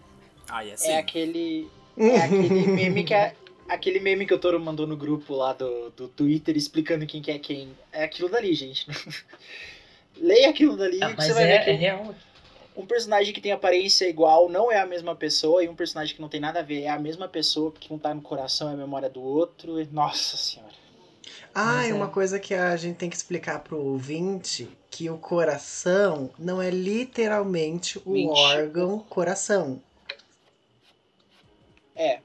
Ah, e assim. É aquele. É aquele meme que é. Aquele meme que o Toro mandou no grupo lá do, do Twitter explicando quem que é quem. É aquilo dali, gente. Leia aquilo dali Ah, que você vai ver é, que é real. um personagem que tem aparência igual não é a mesma pessoa e um personagem que não tem nada a ver é a mesma pessoa, porque um tá no coração é a memória do outro. E, nossa senhora. Ah, Mas e é. uma coisa que a gente tem que explicar pro ouvinte, que o coração não é literalmente o Mente. órgão coração. É,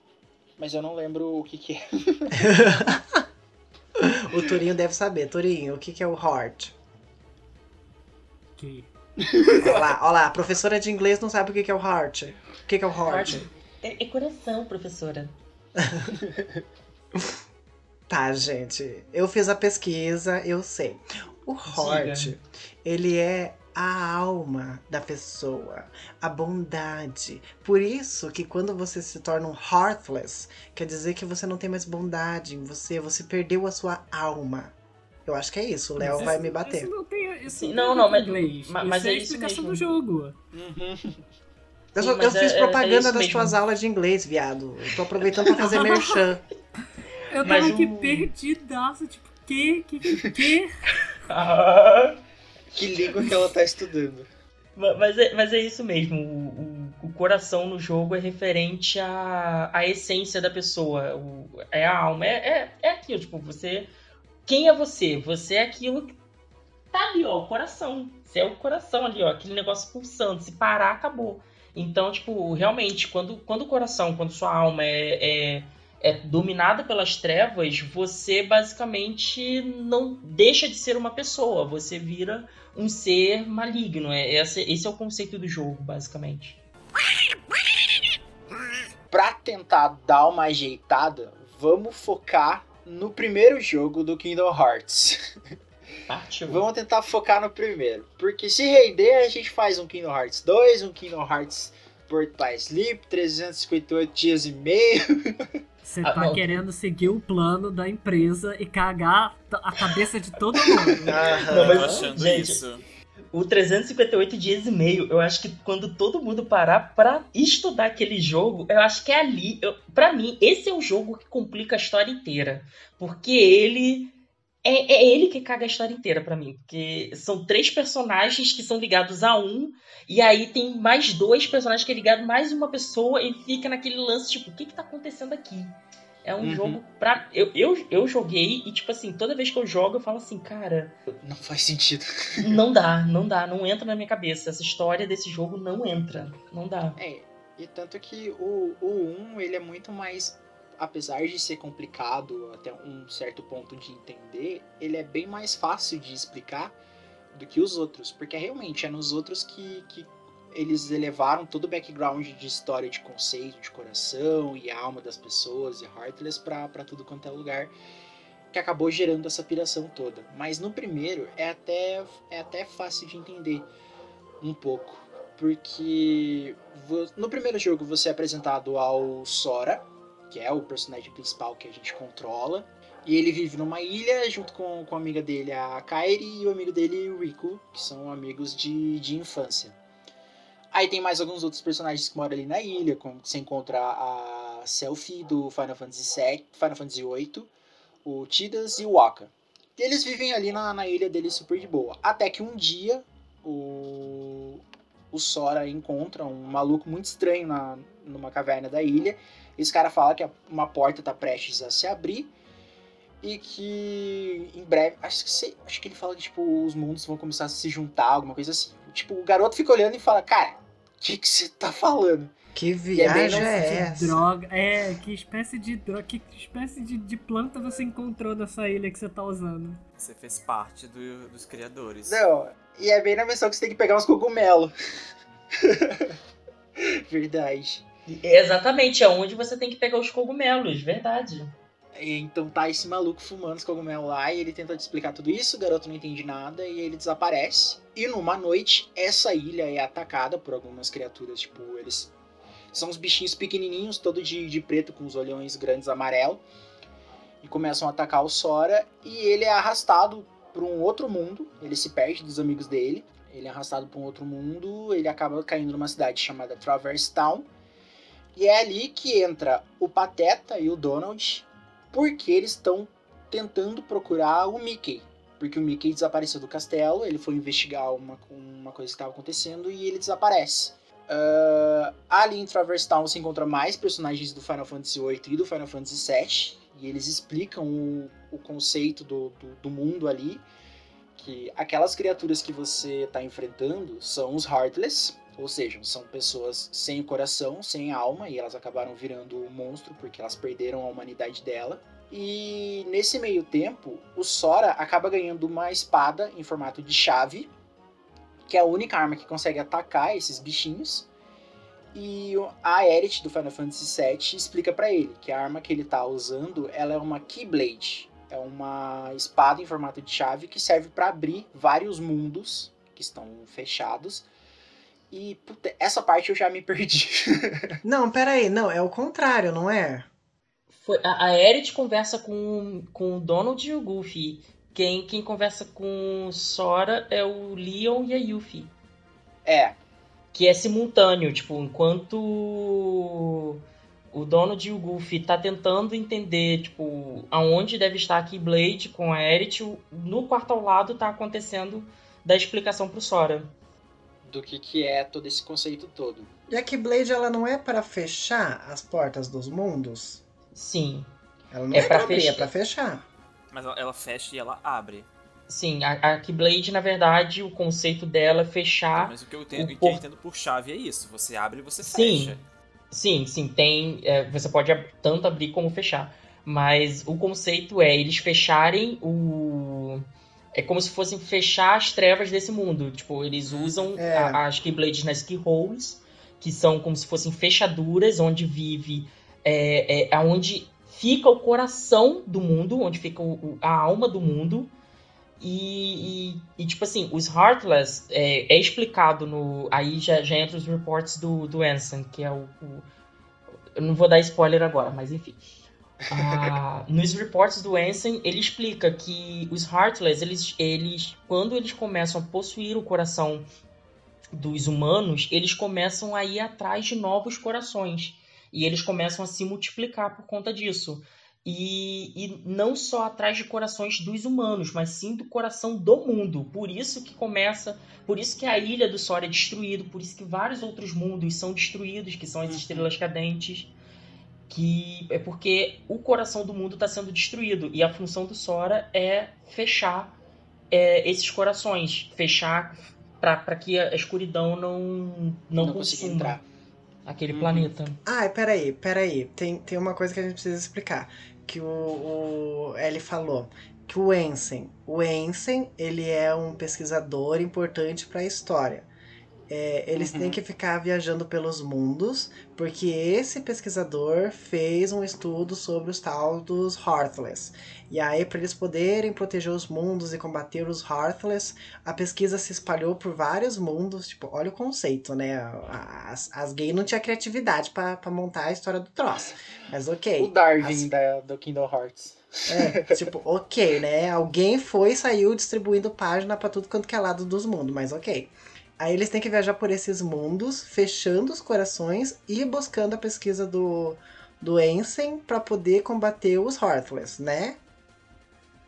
mas eu não lembro o que que é. O Torinho deve saber. Torinho, o que, que é o heart? Que Olha lá, olha lá, a professora de inglês não sabe o que, que é o heart. O que, que é o heart? É, é coração, professora. Tá, gente. Eu fiz a pesquisa, eu sei. O heart, ele é a alma da pessoa, a bondade. Por isso que quando você se torna um heartless, quer dizer que você não tem mais bondade em você, você perdeu a sua alma. Eu acho que é isso, o Léo vai me bater. Isso não tem, isso Sim, não, não, mas- inglês. Isso mas é é a isso explicação mesmo. do jogo. Eu, Sim, eu fiz é- é- propaganda é das mesmo. tuas aulas de inglês, viado. Eu tô aproveitando pra fazer merchan. Eu Mas tava aqui o- perdidaço, tipo, que, que, que, que? Que língua que ela tá estudando. Ma- Mas é, mas é isso mesmo. O, o- o coração no jogo é referente à, à essência da pessoa. O- é a alma. É, é, é aquilo, tipo, você. Quem é você? Você é aquilo que tá ali, ó, o coração. Você é o coração ali, ó, aquele negócio pulsando. Se parar, acabou. Então, tipo, realmente, quando, quando o coração, quando sua alma é, é, é dominada pelas trevas, você basicamente não deixa de ser uma pessoa. Você vira um ser maligno. É, esse, esse é o conceito do jogo, basicamente. Pra tentar dar uma ajeitada, vamos focar no primeiro jogo do Kingdom Hearts. Partiu. Vamos tentar focar no primeiro. Porque se render, a gente faz um Kingdom Hearts 2, um Kingdom Hearts by Sleep, 358 dias e meio. Você Ah, tá não. querendo seguir o plano da empresa e cagar a cabeça de todo mundo. Não, Eu mas- tô achando gente, isso. O 358 dias e meio, eu acho que quando todo mundo parar pra estudar aquele jogo, eu acho que é ali. Eu, pra mim, esse é o jogo que complica a história inteira. Porque ele. É, é ele que caga a história inteira pra mim. Porque são três personagens que são ligados a um. E aí tem mais dois personagens que é ligado mais uma pessoa. E fica naquele lance, tipo, o que que tá acontecendo aqui? É um Uhum. jogo pra. Eu, eu, eu joguei e, tipo assim, toda vez que eu jogo, eu falo assim, cara, Não faz sentido. não dá, não dá, não entra na minha cabeça. Essa história desse jogo não entra. Não dá. É, e tanto que o, o 1, ele é muito mais. Apesar de ser complicado até um certo ponto de entender, ele é bem mais fácil de explicar do que os outros. Porque realmente é nos outros que, que eles elevaram todo o background de história, de conceito, de coração e alma das pessoas e Heartless pra tudo quanto é lugar. Que acabou gerando essa piração toda. Mas no primeiro é até, é até fácil de entender um pouco. Porque no primeiro jogo você é apresentado ao Sora, que é o personagem principal que a gente controla. E ele vive numa ilha junto com, com a amiga dele, a Kairi, e o amigo dele, o Riku, que são amigos de, de infância. Aí tem mais alguns outros personagens que moram ali na ilha, como você encontra a Selfie do Final Fantasy VII, Final Fantasy VIII, o Tidus e o Waka. E eles vivem ali na, na ilha deles super de boa. Até que um dia o, o Sora encontra um maluco muito estranho na, numa caverna da ilha. Esse cara fala que uma porta tá prestes a se abrir e que em breve, acho que, sei, acho que ele fala que tipo os mundos vão começar a se juntar, alguma coisa assim. Tipo, o garoto fica olhando e fala: "Cara, o que você tá falando?" Que é viagem bem é, Que essa? droga. É, que espécie de droga. Que espécie de, de planta você encontrou nessa ilha que você tá usando? Você fez parte do- dos criadores. Não, e é bem na missão que você tem que pegar uns cogumelos. Verdade. Exatamente, é onde você tem que pegar os cogumelos, verdade. Então tá esse maluco fumando os cogumelos lá e ele tenta te explicar tudo isso, o garoto não entende nada e ele desaparece. E numa noite, essa ilha é atacada por algumas criaturas, tipo, eles são uns bichinhos pequenininhos, todo de, de preto com os olhões grandes amarelo. E começam a atacar o Sora e ele é arrastado para um outro mundo, ele se perde dos amigos dele. Ele é arrastado para um outro mundo, ele acaba caindo numa cidade chamada Traverse Town. E é ali que entra o Pateta e o Donald, porque eles estão tentando procurar o Mickey. Porque o Mickey desapareceu do castelo, ele foi investigar uma, uma coisa que estava acontecendo e ele desaparece. Ah, ali em Traverse Town se encontra mais personagens do Final Fantasy VIII e do Final Fantasy VII, e eles explicam o, o conceito do, do, do mundo ali, que aquelas criaturas que você está enfrentando são os Heartless, ou seja, são pessoas sem coração, sem alma, e elas acabaram virando um monstro porque elas perderam a humanidade dela. E nesse meio tempo, o Sora acaba ganhando uma espada em formato de chave, que é a única arma que consegue atacar esses bichinhos. E a Aerith do Final Fantasy VII explica pra ele que a arma que ele tá usando, ela é uma Keyblade. É uma espada em formato de chave que serve pra abrir vários mundos que estão fechados. E puta, essa parte eu já me perdi. Não, peraí, não, é o contrário, não é? Foi, a, a Aerith conversa com, com o Donald e o Goofy. Quem, quem conversa com Sora é o Leon e a Yuffie. é, Que é simultâneo, tipo, enquanto o Donald e o Goofy tá tentando entender, tipo, aonde deve estar a Keyblade com a o- no quarto ao lado tá acontecendo da explicação pro Sora. Do que, que é todo esse conceito todo. E a Keyblade, ela não é para fechar as portas dos mundos? Sim, Ela não É é, pra pra abrir, fechar. é pra fechar. Mas ela, fecha e ela abre. sim, a, a Keyblade, na verdade, o conceito dela é fechar Mas o que eu entendo, o que eu por- entendo por chave é isso. Você abre e você Sim. fecha. Sim, sim, tem. é, você pode ab- tanto abrir como fechar. Mas o conceito é eles fecharem o. É como se fossem fechar as trevas desse mundo. Tipo, eles usam É. a- as Keyblades nas Keyholes, que são como se fossem fechaduras onde vive. É, é, aonde fica o coração do mundo, onde fica o- a alma do mundo. E, e- e, tipo assim, os Heartless é, é explicado no. Aí já, já entra os reports do, do Ansem, que é o, o- Eu não vou dar spoiler agora, mas enfim. Ah, nos reports do Ansem, ele explica que os Heartless, eles, eles, quando eles começam a possuir o coração dos humanos, eles começam a ir atrás de novos corações. E eles começam a se multiplicar por conta disso. E, e não só atrás de corações dos humanos, mas sim do coração do mundo. Por isso que começa, por isso que a ilha do Sora é destruído, por isso que vários outros mundos são destruídos, que são as estrelas cadentes. Que é porque o coração do mundo está sendo destruído. E a função do Sora é fechar é, esses corações. Fechar para que a escuridão não, não, Não consuma entrar. aquele Uhum. planeta. Ai, peraí, peraí. Tem, tem uma coisa que a gente precisa explicar. Que o, o ele falou que o Ensen, o Ensen, ele é um pesquisador importante para a história. É, eles Uhum. têm que ficar viajando pelos mundos, porque esse pesquisador fez um estudo sobre os tal dos Heartless. E aí, para eles poderem proteger os mundos e combater os Heartless, a pesquisa se espalhou por vários mundos. Tipo, olha o conceito, né? As, as gays não tinham criatividade para montar a história do troço. Mas ok. O Darwin As- da, do Kingdom Hearts. é, tipo, ok, né? Alguém foi e saiu distribuindo página pra tudo quanto que é lado dos mundos, mas ok. Aí eles têm que viajar por esses mundos, fechando os corações e buscando a pesquisa do, do Ensign pra poder combater os Heartless, né?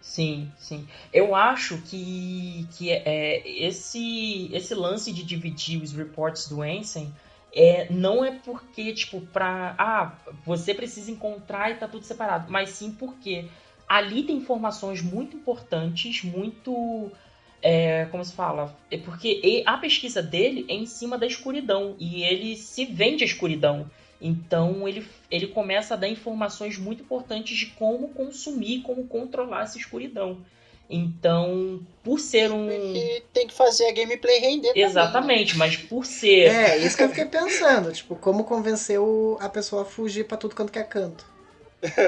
Sim, sim. Eu acho que, que é, esse, esse lance de dividir os reports do Ensign é, não é porque, tipo, pra. Ah, você precisa encontrar e tá tudo separado. Mas sim porque ali tem informações muito importantes, muito. É, como se fala? É porque a pesquisa dele é em cima da escuridão. E ele se vende a escuridão. Então ele, ele começa a dar informações muito importantes de como consumir, como controlar essa escuridão. Então, por ser um. E tem que fazer a gameplay render. também, né? Exatamente, mas por ser. É, isso que eu fiquei pensando. Tipo, como convencer o- a pessoa a fugir pra tudo quanto que é canto.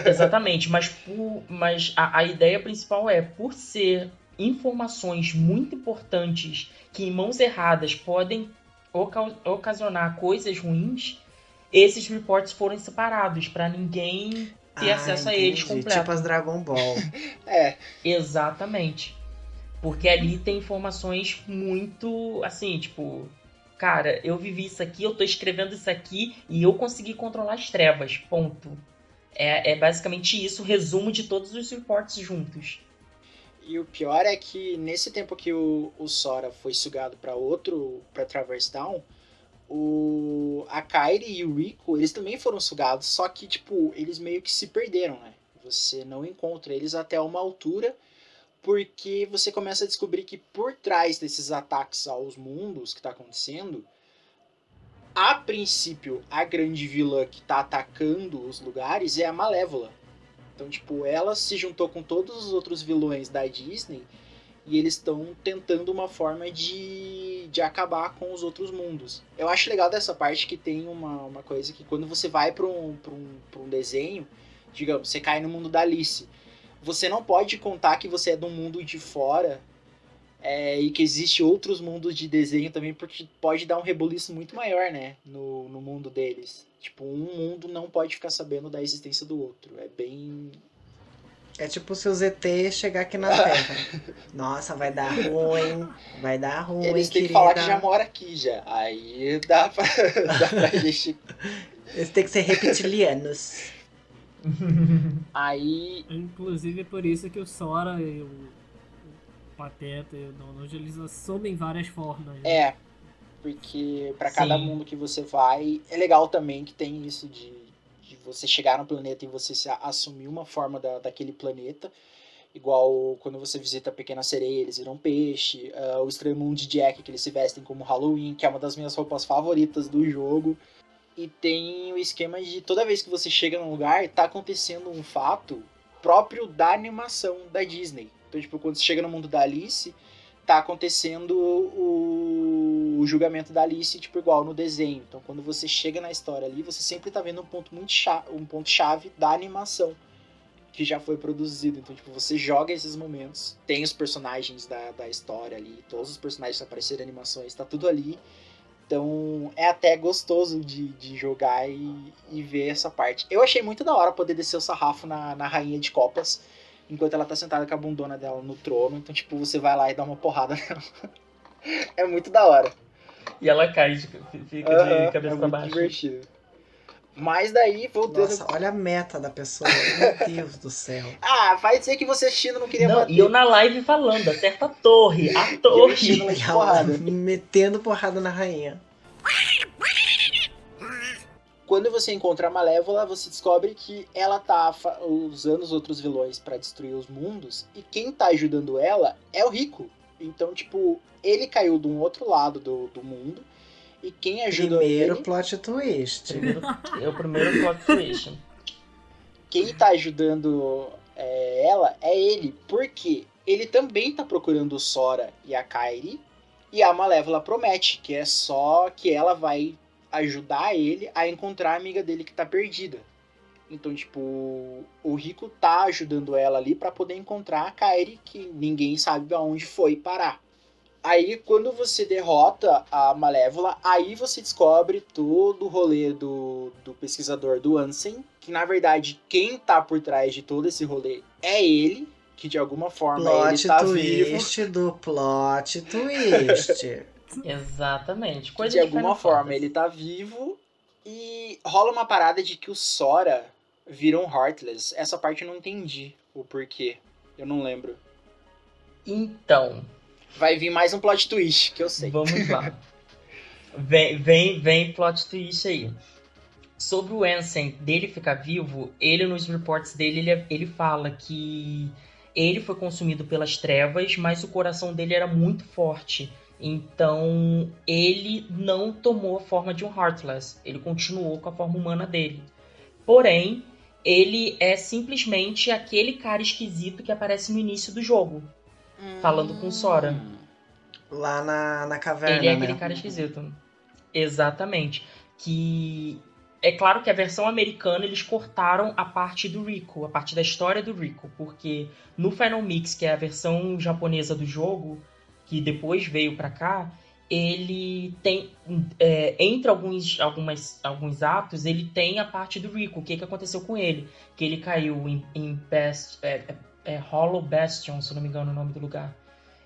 Exatamente, mas, por, mas a, a ideia principal é, por ser informações muito importantes que em mãos erradas podem oca- ocasionar coisas ruins, esses reports foram separados para ninguém ter Ah, acesso a eles entendi. completo. Tipo as Dragon Ball. É, Exatamente. Porque ali tem informações muito assim, tipo, cara, eu vivi isso aqui, eu tô escrevendo isso aqui e eu consegui controlar as trevas. Ponto. É, é basicamente isso, o resumo de todos os reports juntos. E o pior é que nesse tempo que o, o Sora foi sugado pra outro, pra Traverse Town, o a Kairi e o Rico, eles também foram sugados, só que tipo, eles meio que se perderam, né? Você não encontra eles até uma altura, porque você começa a descobrir que por trás desses ataques aos mundos que tá acontecendo, a princípio, a grande vilã que tá atacando os lugares é a Malévola. Então, tipo, ela se juntou com todos os outros vilões da Disney e eles estão tentando uma forma de, de acabar com os outros mundos. Eu acho legal dessa parte que tem uma, uma coisa que quando você vai para um, um, um desenho, digamos, você cai no mundo da Alice, você não pode contar que você é um mundo de fora é, e que existe outros mundos de desenho também, porque pode dar um rebuliço muito maior, né, no, no mundo deles. Tipo, um mundo não pode ficar sabendo da existência do outro. É bem É tipo se o ZT chegar aqui na Terra. Nossa, vai dar ruim. Vai dar ruim, Eles têm que falar que já mora aqui já. Aí dá pra, dá pra gente. Eles têm que ser reptilianos. Aí. Inclusive é por isso que o Sora e o Pateta e o Donald eles assumem várias formas. né? É. Porque pra cada mundo que você vai. É legal também que tem isso de, de você chegar no planeta e você se assumir uma forma da, daquele planeta. Igual quando você visita a Pequena Sereia, eles viram peixe. ah, o Estranho Mundo de Jack, que eles se vestem como Halloween, que é uma das minhas roupas favoritas do jogo. E tem o esquema de toda vez que você chega num lugar, tá acontecendo um fato próprio da animação da Disney. Então, tipo, quando você chega no mundo da Alice, tá acontecendo o, o julgamento da Alice, tipo, igual no desenho. Então, quando você chega na história ali, você sempre tá vendo um ponto muito chave, um ponto chave da animação que já foi produzido. Então, tipo, você joga esses momentos, tem os personagens da, da história ali, todos os personagens que apareceram animações, tá tudo ali. Então é até gostoso de, de jogar e, e ver essa parte. Eu achei muito da hora poder descer o sarrafo na, na rainha de copas, enquanto ela tá sentada com a bundona dela no trono. Então, tipo, você vai lá e dá uma porrada nela. é muito da hora. E ela cai, de- fica de cabeça é pra muito baixo. divertido. Mas daí, voltando. Nossa, olha a meta da pessoa. Meu Deus do céu. Ah, vai dizer que você assistindo não queria Não, bater. e eu na live falando, acerta a torre, a Eu torre. E ela porrada. metendo porrada na rainha. Quando você encontra a Malévola, você descobre que ela tá usando os outros vilões pra destruir os mundos e quem tá ajudando ela é o Rico. Então, tipo, ele caiu de um outro lado do, do mundo e quem ajuda Primeiro ele, plot twist. Primeiro, é o primeiro plot twist. quem tá ajudando é, ela é ele, porque ele também tá procurando o Sora e a Kairi E a Malévola promete que é só que ela vai ajudar ele a encontrar a amiga dele que tá perdida. Então, tipo, o Rico tá ajudando ela ali para poder encontrar a Kairi, que ninguém sabe aonde foi parar. Aí, quando você derrota a Malévola, aí você descobre todo o rolê do, do pesquisador do Ansem, que na verdade quem tá por trás de todo esse rolê é ele, que de alguma forma ele Plot tá vivo. twist do plot twist. Exatamente. Coisa de alguma forma Fantasy. ele tá vivo e rola uma parada de que o Sora vira um Heartless. Essa parte eu não entendi o porquê. Eu não lembro. Então, Vai vir mais um plot twist, que eu sei. Vamos lá. Vem, vem, vem plot twist aí. Sobre o Ansem dele ficar vivo, ele nos reports dele, ele, ele fala que ele foi consumido pelas trevas, mas o coração dele era muito forte. Então ele não tomou a forma de um Heartless. Ele continuou com a forma humana dele. Porém, ele é simplesmente aquele cara esquisito que aparece no início do jogo. Falando com Sora. Lá na, na caverna, Ele é né? aquele cara esquisito. Exatamente. Que é claro que a versão americana eles cortaram a parte do Rico, a parte da história do Rico, porque no Final Mix, que é a versão japonesa do jogo, que depois veio pra cá, ele tem é, entre alguns, algumas, alguns atos ele tem a parte do Rico. O que, que aconteceu com ele? Que ele caiu em, em Bast, é, é, é Hollow Bastion, se não me engano o nome do lugar.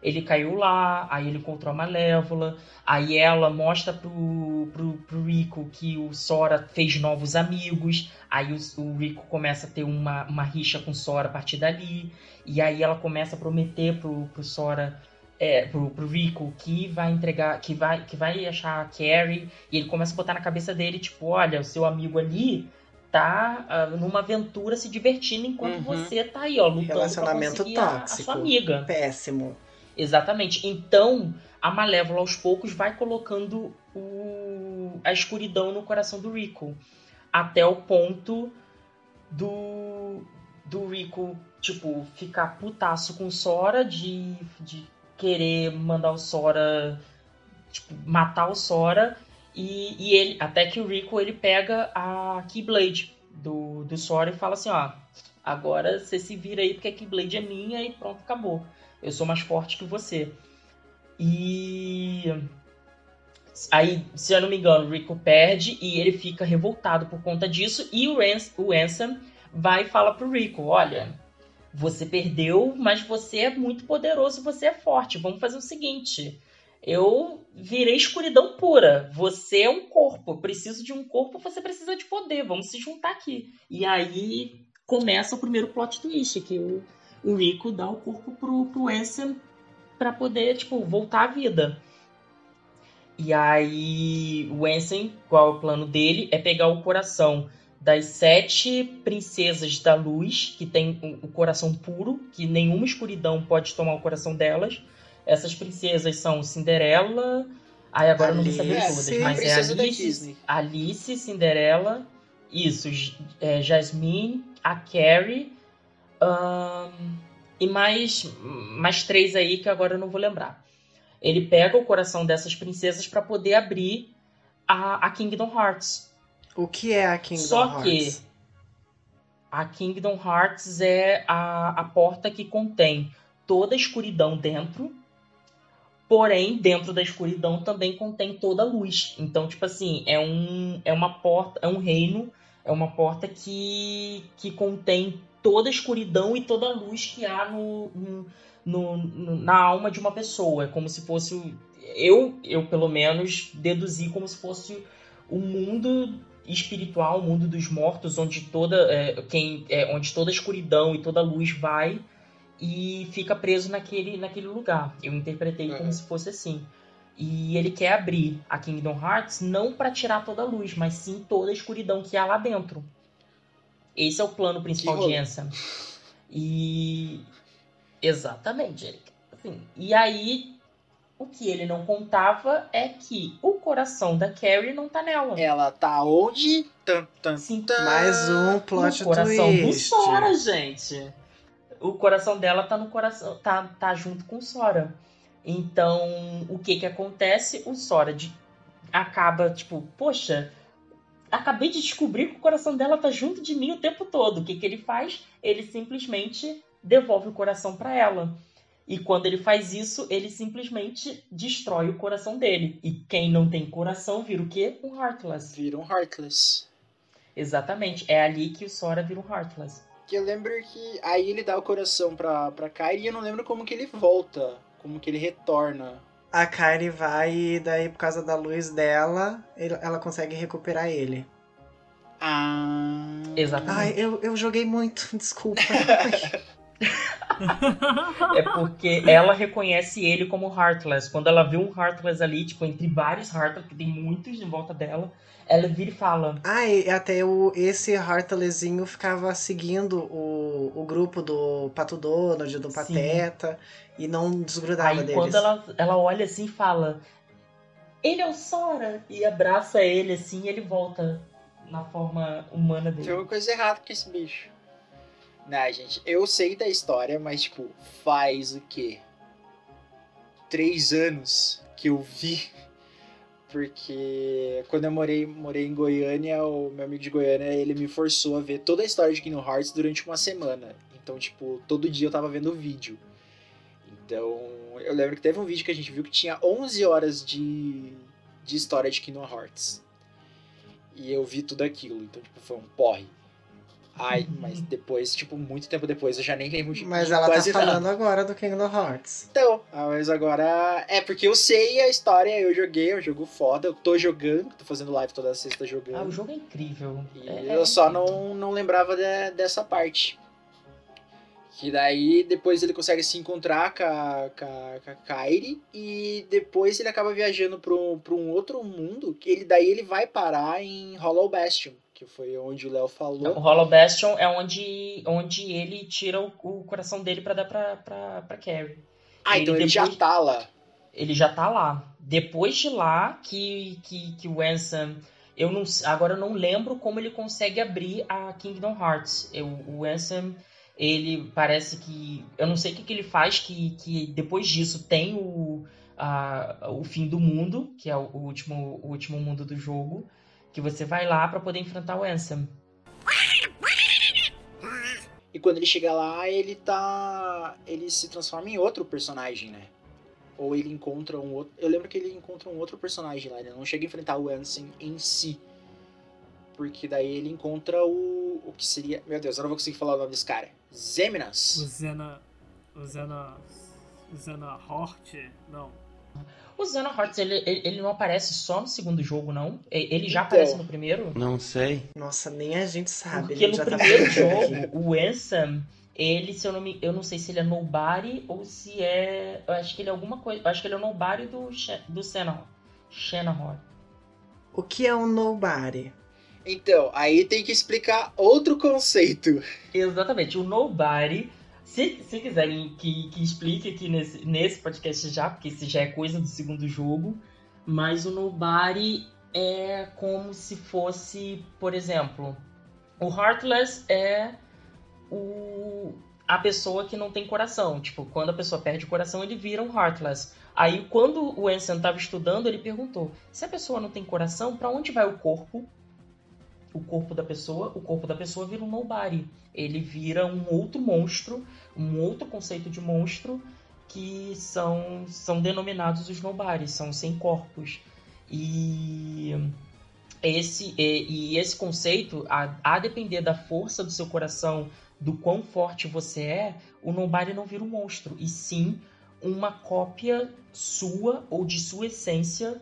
Ele caiu lá, aí ele encontrou a Malévola, aí ela mostra pro, pro, pro Rico que o Sora fez novos amigos, aí o, o Rico começa a ter uma, uma rixa com o Sora a partir dali, e aí ela começa a prometer pro, pro Sora, é, pro, pro Rico que vai entregar, que vai, que vai achar a Carrie, e ele começa a botar na cabeça dele, tipo, olha, o seu amigo ali tá ah, numa aventura se divertindo enquanto Uhum. você tá aí, ó, lutando Relacionamento conseguir a- a tóxico. sua amiga. Péssimo. Exatamente. Então, a Malévola aos poucos vai colocando o- a escuridão no coração do Rico. Até o ponto do, do Rico, tipo, ficar putaço com Sora, de, de querer mandar o Sora, tipo, matar o Sora. E, e ele, até que o Rico, ele pega a Keyblade do, do Sora e fala assim, ó, agora você se vira aí porque a Keyblade é minha e pronto, acabou. Eu sou mais forte que você. E aí, se eu não me engano, o Rico perde e ele fica revoltado por conta disso. E o, Ans o Ansem vai e fala pro Rico: Olha, você perdeu, mas você é muito poderoso, você é forte. Vamos fazer o seguinte. Eu virei escuridão pura. Você é um corpo. Eu preciso de um corpo, você precisa de poder. Vamos se juntar aqui. E aí começa o primeiro plot twist, que o, o Rico dá o corpo pro, pro Ansem pra poder, tipo, voltar à vida. E aí o Ansem, qual é o plano dele? É pegar o coração das sete princesas da luz, que tem o- coração puro, que nenhuma escuridão pode tomar o coração delas. Essas princesas são Cinderela. Ai, agora eu não vou saber Alice. todas, mas é Princesa da Alice. Alice, Cinderela, isso, é, Jasmine, a Carrie, ahn, e mais, mais três aí que agora eu não vou lembrar. Ele pega o coração dessas princesas para poder abrir a, a Kingdom Hearts. O que é a Kingdom Só que Hearts? a Kingdom Hearts é a, a porta que contém toda a escuridão dentro, porém, dentro da escuridão também contém toda a luz. Então, tipo assim, é, um, é uma porta, é um reino, é uma porta que, que contém toda a escuridão e toda a luz que há no, no, no- na alma de uma pessoa. É como se fosse. Eu, eu, pelo menos, deduzi como se fosse o mundo espiritual, o mundo dos mortos, onde toda, é, quem, é, onde toda a escuridão e toda a luz vai e fica preso naquele, naquele lugar. Eu interpretei como Uhum. se fosse assim. E ele quer abrir a Kingdom Hearts não para tirar toda a luz, mas sim toda a escuridão que há lá dentro. Esse é o plano principal de. Ansem. E. Exatamente, Eric. Assim, e aí, o que ele não contava é que o coração da Carrie não tá nela. Ela tá onde? Tan, tan, Sim. tan. Mais um plot o coração do twist. Sora, gente. O coração dela tá no coração, tá, tá junto com o Sora. Então, o que que acontece? O Sora de- acaba, tipo, poxa, acabei de descobrir que o coração dela tá junto de mim o tempo todo. O que que ele faz? Ele simplesmente devolve o coração para ela. E quando ele faz isso, ele simplesmente destrói o coração dele. E quem não tem coração vira o quê? Um Heartless. Vira um Heartless. Exatamente. É ali que o Sora vira um Heartless. Que eu lembro que aí ele dá o coração pra, pra Kairi e eu não lembro como que ele volta. Como que ele retorna. A Kairi vai e daí, por causa da luz dela, ele- ela consegue recuperar ele. Ah. Exatamente. Ai, eu, eu joguei muito, desculpa. É porque ela reconhece ele como Heartless. Quando ela vê um Heartless ali, tipo, entre vários Heartless, que tem muitos em volta dela, ela vira e fala: Ai, até o, esse Heartlessinho ficava seguindo o, o grupo do Pato Donald, do Sim. Pateta, e não desgrudava Aí deles. quando ela, ela olha assim e fala: Ele é o Sora! E abraça ele assim e ele volta na forma humana Tem dele. uma coisa errada com esse bicho. Não, gente, eu sei da história, mas, tipo, faz o quê? Três anos que eu vi. Porque quando eu morei, morei em Goiânia, o meu amigo de Goiânia, ele me forçou a ver toda a história de Kingdom Hearts durante uma semana. Então, tipo, todo dia eu tava vendo o vídeo. Então, eu lembro que teve um vídeo que a gente viu que tinha 11 horas de, de história de Kingdom Hearts. E eu vi tudo aquilo, então, tipo, foi um porre. Ai, mas depois, tipo, muito tempo depois, eu já nem lembro de Mas ela tá quase nada. falando agora do Kingdom Hearts. Então, ah, mas agora. É porque eu sei a história, eu joguei, é um jogo foda, eu tô jogando, tô fazendo live toda sexta Ah, o jogando. jogo é incrível. E É- eu é só incrível. não, não lembrava de- dessa parte. Que daí depois ele consegue se encontrar com a, com a, com a Kairi e depois ele acaba viajando pra um, pra um outro mundo, que ele daí ele vai parar em Hollow Bastion, que foi onde o Léo O falou. Hollow Bastion é onde, onde ele tira o, o coração dele pra dar pra, pra, pra Carrie. Ah, então ele já depois- tá lá. ele já tá lá. Depois de lá que, que, que o Ansem. Eu não, agora eu não lembro como ele consegue abrir a Kingdom Hearts. Eu, o Ansem, ele parece que. Eu não sei o que, que ele faz, que, que depois disso tem o, a, o fim do mundo, que é o, o último, o último mundo do jogo. Que você vai lá pra poder enfrentar o Ansem. E quando ele chega lá, ele tá. Ele se transforma em outro personagem, né? Ou ele encontra um outro. Eu lembro que ele encontra um outro personagem lá, ele não chega a enfrentar o Ansem em si. Porque daí ele encontra o. O que seria. Meu Deus, eu não vou conseguir falar o nome desse cara. O Zeminas. Zena. O Zena. O Zena Hort? Não. O Xena Hearts, ele, ele, ele não aparece só no segundo jogo, não? Ele já Então. aparece no primeiro? Não sei. Nossa, nem a gente sabe. Porque ele no já tá primeiro aqui. jogo, o Ansem, ele, se eu não me. Eu não sei se ele é nobody ou se é. Eu acho que ele é alguma coisa. Eu acho que ele é o nobody do, do. Shenahor. O que é um nobody? Então, aí tem que explicar outro conceito. Exatamente, o nobody. Se, se quiserem que, que explique aqui nesse, nesse podcast já, porque isso já é coisa do segundo jogo. Mas o nobody é como se fosse, por exemplo, o Heartless é o, a pessoa que não tem coração. Tipo, quando a pessoa perde o coração, ele vira um Heartless. Aí, quando o Ansem estava estudando, ele perguntou: se a pessoa não tem coração, para onde vai o corpo? O corpo da pessoa, o corpo da pessoa vira um nobody. Ele vira um outro monstro, um outro conceito de monstro que são, são denominados os nobodies, são sem corpos. E esse, e, e esse conceito, a, a depender da força do seu coração, do quão forte você é, o nobody não vira um monstro, e sim uma cópia sua ou de sua essência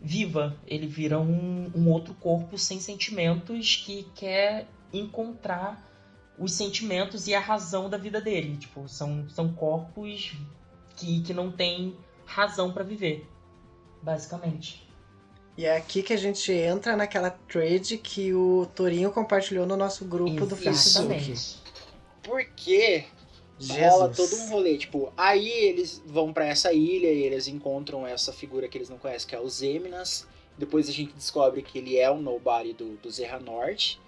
viva. Ele vira um, um outro corpo sem sentimentos que quer encontrar os sentimentos e a razão da vida dele. Tipo, são, são corpos que, que não têm razão para viver, basicamente. E é aqui que a gente entra naquela trade que o Torinho compartilhou no nosso grupo do Facebook. Exatamente. Rola todo um rolê. Tipo, aí eles vão pra essa ilha e eles encontram essa figura que eles não conhecem, que é o Zeminas. Depois a gente descobre que ele é o Nobody do, do Zerra Norte.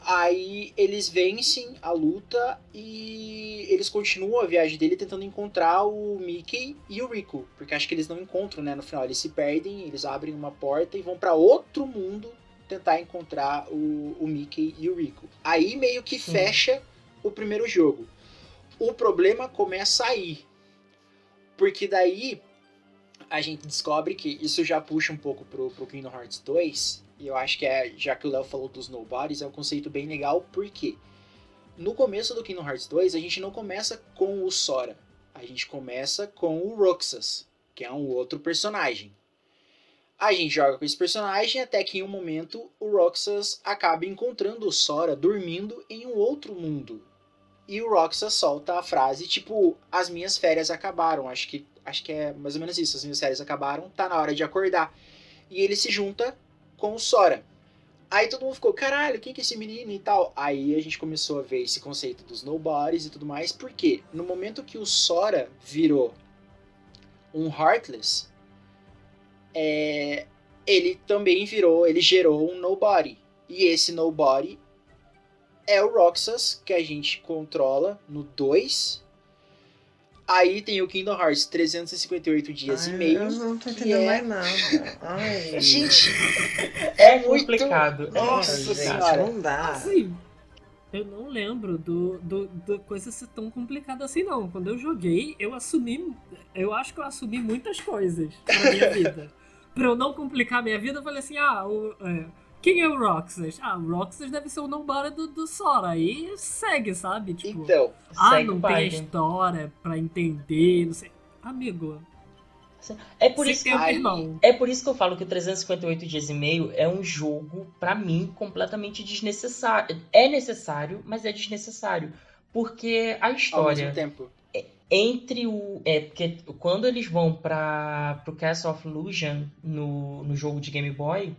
Aí eles vencem a luta e eles continuam a viagem dele tentando encontrar o Mickey e o Rico, porque acho que eles não encontram, né, no final, eles se perdem, eles abrem uma porta e vão para outro mundo tentar encontrar o, o Mickey e o Rico. Aí meio que fecha o primeiro jogo. O problema começa aí. Porque daí a gente descobre que isso já puxa um pouco pro, pro Kingdom Hearts 2. E eu acho que é, já que o Léo falou dos nobodies, é um conceito bem legal, porque no começo do Kingdom Hearts 2 a gente não começa com o Sora. A gente começa com o Roxas, que é um outro personagem. A gente joga com esse personagem até que em um momento o Roxas acaba encontrando o Sora dormindo em um outro mundo. E o Roxas solta a frase tipo: As minhas férias acabaram. Acho que, acho que é mais ou menos isso. As minhas férias acabaram, tá na hora de acordar. E ele se junta com o Sora. Aí todo mundo ficou, caralho, quem que é esse menino e tal? Aí a gente começou a ver esse conceito dos nobodies e tudo mais, porque no momento que o Sora virou um Heartless, é, ele também virou, ele gerou um Nobody. E esse Nobody é o Roxas, que a gente controla no 2. Aí tem o Kingdom Hearts 358 dias Ai, e meio. Eu não tô entendendo é- mais nada. Ai. Gente, É muito- complicado. é Nossa senhora. não dá. Assim, eu não lembro do, do, do coisa ser tão complicada assim, não. Quando eu joguei, eu assumi. Eu acho que eu assumi muitas coisas pra minha vida. pra eu não complicar a minha vida, eu falei assim: ah, o, é, quem é o Roxas? Ah, o Roxas deve ser o nobody do, do Sora. Aí segue, sabe? Tipo, então, ah, não o tem a história pra entender, não sei. Amigo, É por isso tempo, Aí-. É por isso que eu falo que o 358 dias e meio é um jogo, pra mim, completamente desnecessário. É necessário, mas é desnecessário. Porque a ao mesmo história tempo. entre o. É, porque quando eles vão para pro Castle of Illusion no, no jogo de Game Boy,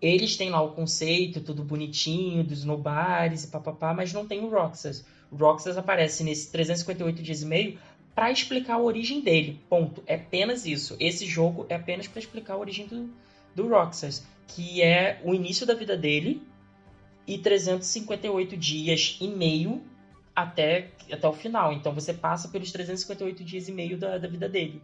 eles têm lá o conceito, tudo bonitinho, dos nobares e papapá, mas não tem o Roxas. O Roxas aparece nesse 358 dias e meio pra explicar a origem dele. Ponto. É apenas isso. Esse jogo é apenas pra explicar a origem do, do Roxas, que é o início da vida dele e 358 dias e meio até, até o final. Então você passa pelos 358 dias e meio da, da vida dele.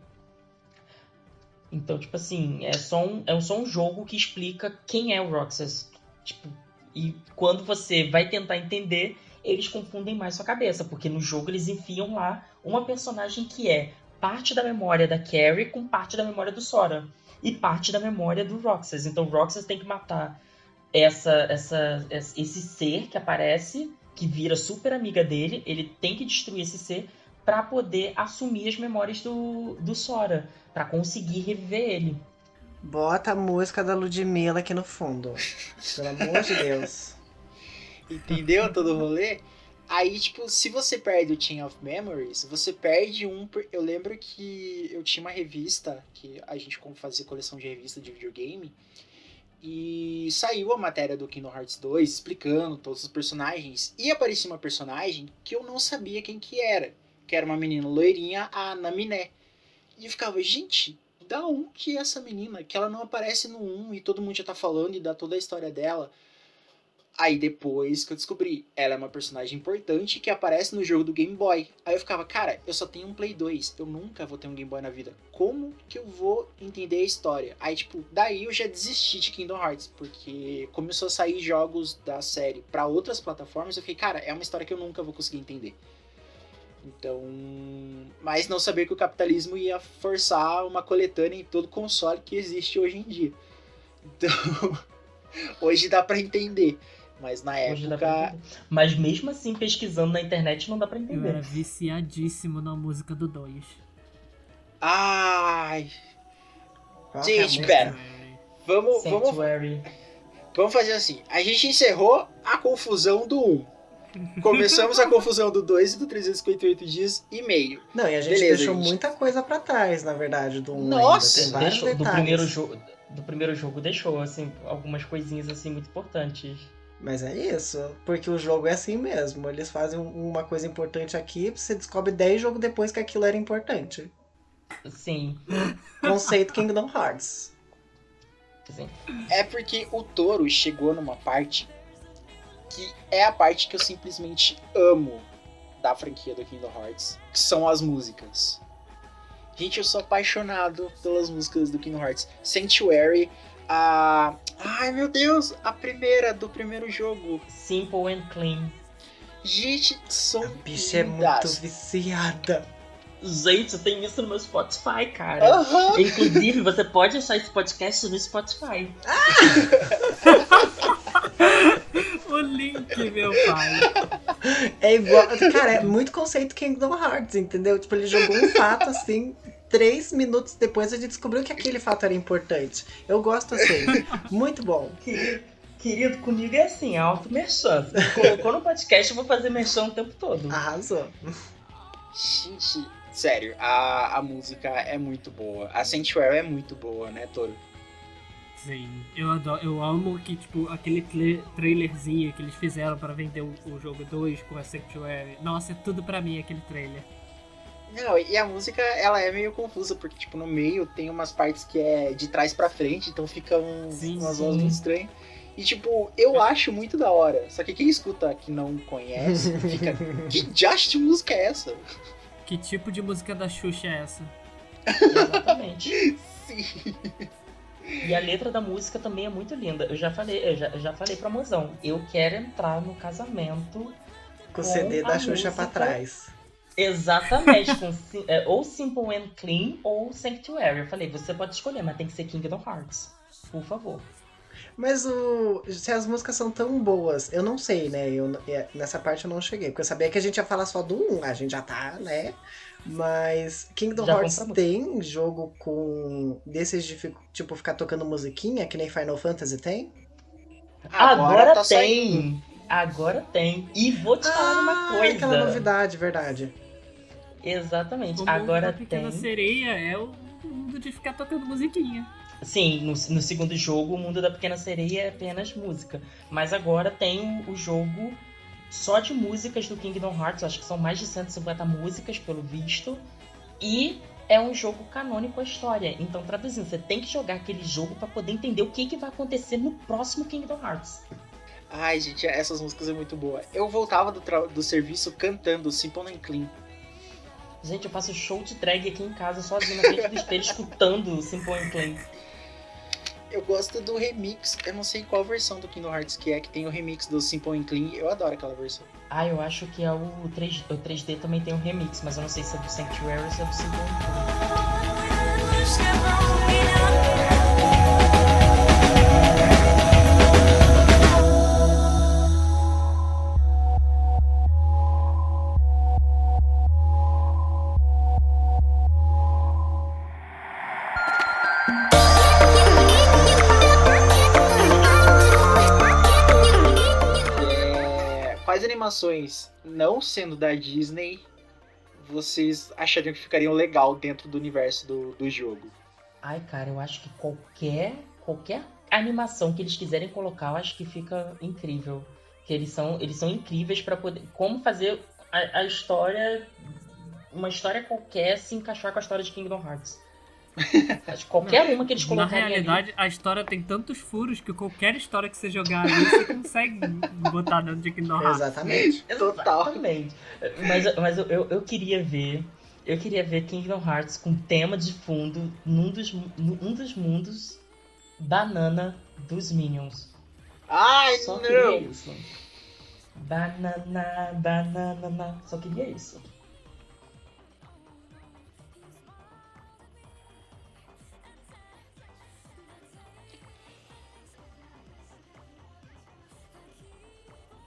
Então, tipo assim, é só, um, é só um jogo que explica quem é o Roxas. Tipo, e quando você vai tentar entender, eles confundem mais sua cabeça, porque no jogo eles enfiam lá uma personagem que é parte da memória da Carrie com parte da memória do Sora e parte da memória do Roxas. Então o Roxas tem que matar essa, essa, esse ser que aparece, que vira super amiga dele, ele tem que destruir esse ser para poder assumir as memórias do, do Sora, para conseguir reviver ele. Bota a música da Ludmilla aqui no fundo. Pelo amor de Deus. Entendeu todo o rolê? Aí, tipo, se você perde o Chain of Memories, você perde um. Eu lembro que eu tinha uma revista, que a gente como fazia coleção de revista de videogame, e saiu a matéria do Kingdom Hearts 2 explicando todos os personagens. E aparecia uma personagem que eu não sabia quem que era, que era uma menina loirinha, a Naminé. E eu ficava, gente, da onde é essa menina? Que ela não aparece no 1 e todo mundo já tá falando e dá toda a história dela. Aí depois que eu descobri, ela é uma personagem importante que aparece no jogo do Game Boy. Aí eu ficava, cara, eu só tenho um Play 2, eu nunca vou ter um Game Boy na vida. Como que eu vou entender a história? Aí, tipo, daí eu já desisti de Kingdom Hearts, porque começou a sair jogos da série pra outras plataformas, eu fiquei, cara, é uma história que eu nunca vou conseguir entender. Então, mas não sabia que o capitalismo ia forçar uma coletânea em todo console que existe hoje em dia. Então, hoje dá pra entender. Mas na Hoje época. Mas mesmo assim, pesquisando na internet, não dá pra Eu entender. era viciadíssimo na música do 2. Ai. Qual é Gente, pera. Vamos, vamos, Sanctuary. vamos fazer assim. A gente encerrou a confusão do 1. Começamos a confusão do 2 e do 358 dias e meio. Não, e a gente Beleza, deixou gente. muita coisa pra trás, na verdade, do 1 Nossa, ainda. Tem vários Deixou- do primeiro jogo do primeiro jogo deixou assim algumas coisinhas assim muito importantes Mas é isso, porque o jogo é assim mesmo. Eles fazem um- uma coisa importante aqui, você descobre 10 jogos depois que aquilo era importante. sim Conceito Kingdom Hearts. assim. É porque o Toro chegou numa parte que é a parte que eu simplesmente amo da franquia do Kingdom Hearts, que são as músicas. Gente, eu sou apaixonado pelas músicas do Kingdom Hearts. Sanctuary, a. Ai meu Deus! A primeira do primeiro jogo. Simple and clean. Gente, são. A bicha é muito viciada. Gente, tem isso no meu Spotify, cara. Aham. Inclusive, você pode achar esse podcast no Spotify. O link, meu pai. É igual. Cara, é muito conceito Kingdom Hearts, entendeu? Tipo, ele jogou um fato assim. Três minutos depois a gente descobriu que aquele fato era importante. Eu gosto assim. Muito bom. Querido, comigo é assim, auto-merchan. Colocou no podcast, eu vou fazer merchan o tempo todo. Arrasou. Gente, sério, a, a música é muito boa. A Sanctuary é muito boa, né, Toro? Sim, eu adoro, eu amo que, tipo, aquele trailerzinho que eles fizeram pra vender o, o jogo 2 com a Sanctuary. Nossa, é tudo pra mim aquele trailer. Não, e a música, ela é meio confusa, porque, tipo, no meio tem umas partes que é de trás pra frente, então fica um, Sim, umas sim. vozes muito estranhas. E, tipo, eu acho muito da hora. Só que quem escuta que não conhece, fica... que diacho de música é essa? Que tipo de música da Xuxa é essa? Exatamente. Sim. E a letra da música também é muito linda. Eu já falei, eu já, já falei pra mozão. Eu quero entrar no casamento Com o CD da Xuxa pra música. trás. exatamente com é, ou Simple and Clean ou Sanctuary. Eu falei, você pode escolher, mas tem que ser Kingdom Hearts. Por favor. Mas o, se as músicas são tão boas, eu não sei, né? Eu, é, nessa parte eu não cheguei. Porque eu sabia que a gente ia falar só do 1. A gente já tá, né? Mas Kingdom Já Hearts tem jogo com. desses de tipo ficar tocando musiquinha, que nem Final Fantasy tem? Agora, tá tem. saindo. Agora tem. E vou te falar uma Ah, coisa. aquela novidade, verdade. Exatamente. Agora da Pequena tem. Sereia é o mundo de ficar tocando musiquinha. Sim, no, no segundo jogo, o mundo da Pequena Sereia é apenas música. Mas agora tem o jogo só de músicas do Kingdom Hearts. Acho que são mais de 150 músicas, pelo visto. E é um jogo canônico a história. Então, traduzindo, você tem que jogar aquele jogo pra poder entender o que, que vai acontecer no próximo Kingdom Hearts. Ai, gente, essas músicas é muito boa. Eu voltava do, do serviço cantando Simple and Clean. Gente, eu faço show de drag aqui em casa, sozinho na frente do espelho, escutando Simple and Clean. Eu gosto do remix, eu não sei qual versão do Kingdom Hearts que é, que tem o remix do Simple and Clean. Eu adoro aquela versão. Ah, eu acho que é o, 3, o 3D também tem um remix, mas eu não sei se é do Sanctuary ou se é do Simple and Clean. Quais animações, não sendo da Disney, vocês achariam que ficariam legal dentro do universo do, do jogo? Ai, cara, eu acho que qualquer qualquer animação que eles quiserem colocar, eu acho que fica incrível. Que eles são eles são incríveis pra poder como fazer a, a história uma história qualquer se encaixar com a história de Kingdom Hearts. Que qualquer uma que eles Na colocarem ali- realidade, a história tem tantos furos que qualquer história que você jogar ali, você consegue botar dentro de Kingdom Hearts. Exatamente. Total. Exatamente. Mas, mas eu, eu, eu queria ver. Eu queria ver Kingdom Hearts com tema de fundo num dos, num dos mundos banana dos Minions. Ai, Só queria não! isso. Banana, banana, só queria isso.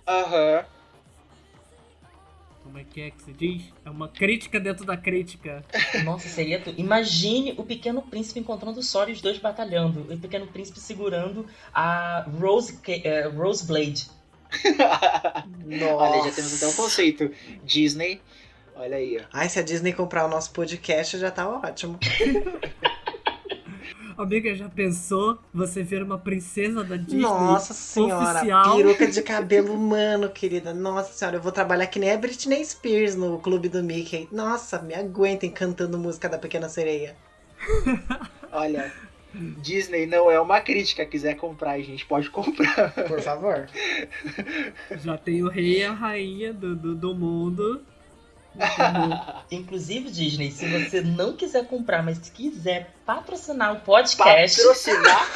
Aham. Como é que é que se diz? É uma crítica dentro da crítica. Nossa, seria tudo. Imagine o Pequeno Príncipe encontrando o Sora e os dois batalhando. E o Pequeno Príncipe segurando a Rose, Ca- eh, Rose Blade. Nossa. Olha, já temos até um conceito. Disney, olha aí, ó. Ai, se a Disney comprar o nosso podcast, já tá ótimo. Amiga, já pensou você ver uma princesa da Disney? Nossa senhora, oficial? peruca de cabelo humano, querida. Nossa senhora, eu vou trabalhar que nem a Britney Spears no clube do Mickey. Nossa, me aguentem cantando música da Pequena Sereia. Olha, Disney não é uma crítica. Quiser comprar, a gente pode comprar. Por favor. Já tem o rei e a rainha do, do, do mundo. Inclusive, Disney, se você não quiser comprar, mas se quiser patrocinar o podcast, Patrocinar.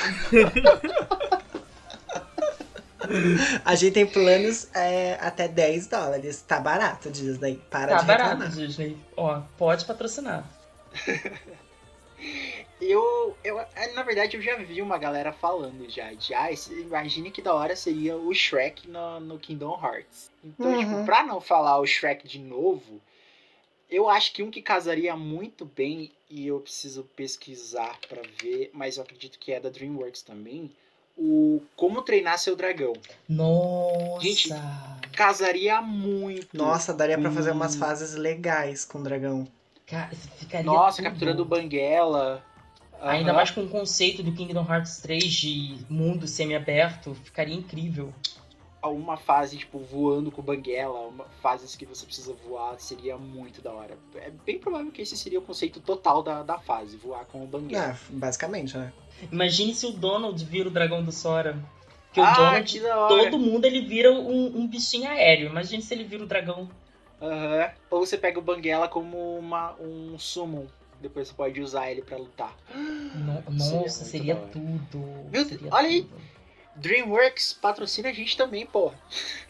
A gente tem planos é, até 10 dólares. Tá barato, Disney. Para tá de barato, reclamar. Disney. Ó, pode patrocinar. Eu, eu, é, na verdade, eu já vi uma galera falando já de, ah, imagine que da hora seria o Shrek no, no Kingdom Hearts. Então, Uhum. tipo, pra não falar o Shrek de novo, eu acho que um que casaria muito bem, e eu preciso pesquisar pra ver, mas eu acredito que é da DreamWorks também, o Como Treinar Seu Dragão. Nossa! Gente, Casaria muito. Nossa, daria pra fazer umas fases legais com o dragão. Ca- ficaria Nossa, tudo. capturando Banguela. Ainda mais com o conceito do Kingdom Hearts 3 de mundo semi-aberto, ficaria incrível. Uma fase, tipo, voando com o Banguela, uma, fases que você precisa voar, seria muito da hora. É bem provável que esse seria o conceito total da, da fase, voar com o Banguela. Ah, basicamente, né? Imagine se o Donald vira o dragão do Sora. Porque o ah, Donald, que da hora! todo mundo ele vira um, um bichinho aéreo. Imagine se ele vira o dragão. Aham. Ou você pega o Banguela como uma, um summon, depois você pode usar ele pra lutar. No- Seria nossa, seria hora. tudo. Meu seria Deus, olha aí. DreamWorks patrocina a gente também, porra.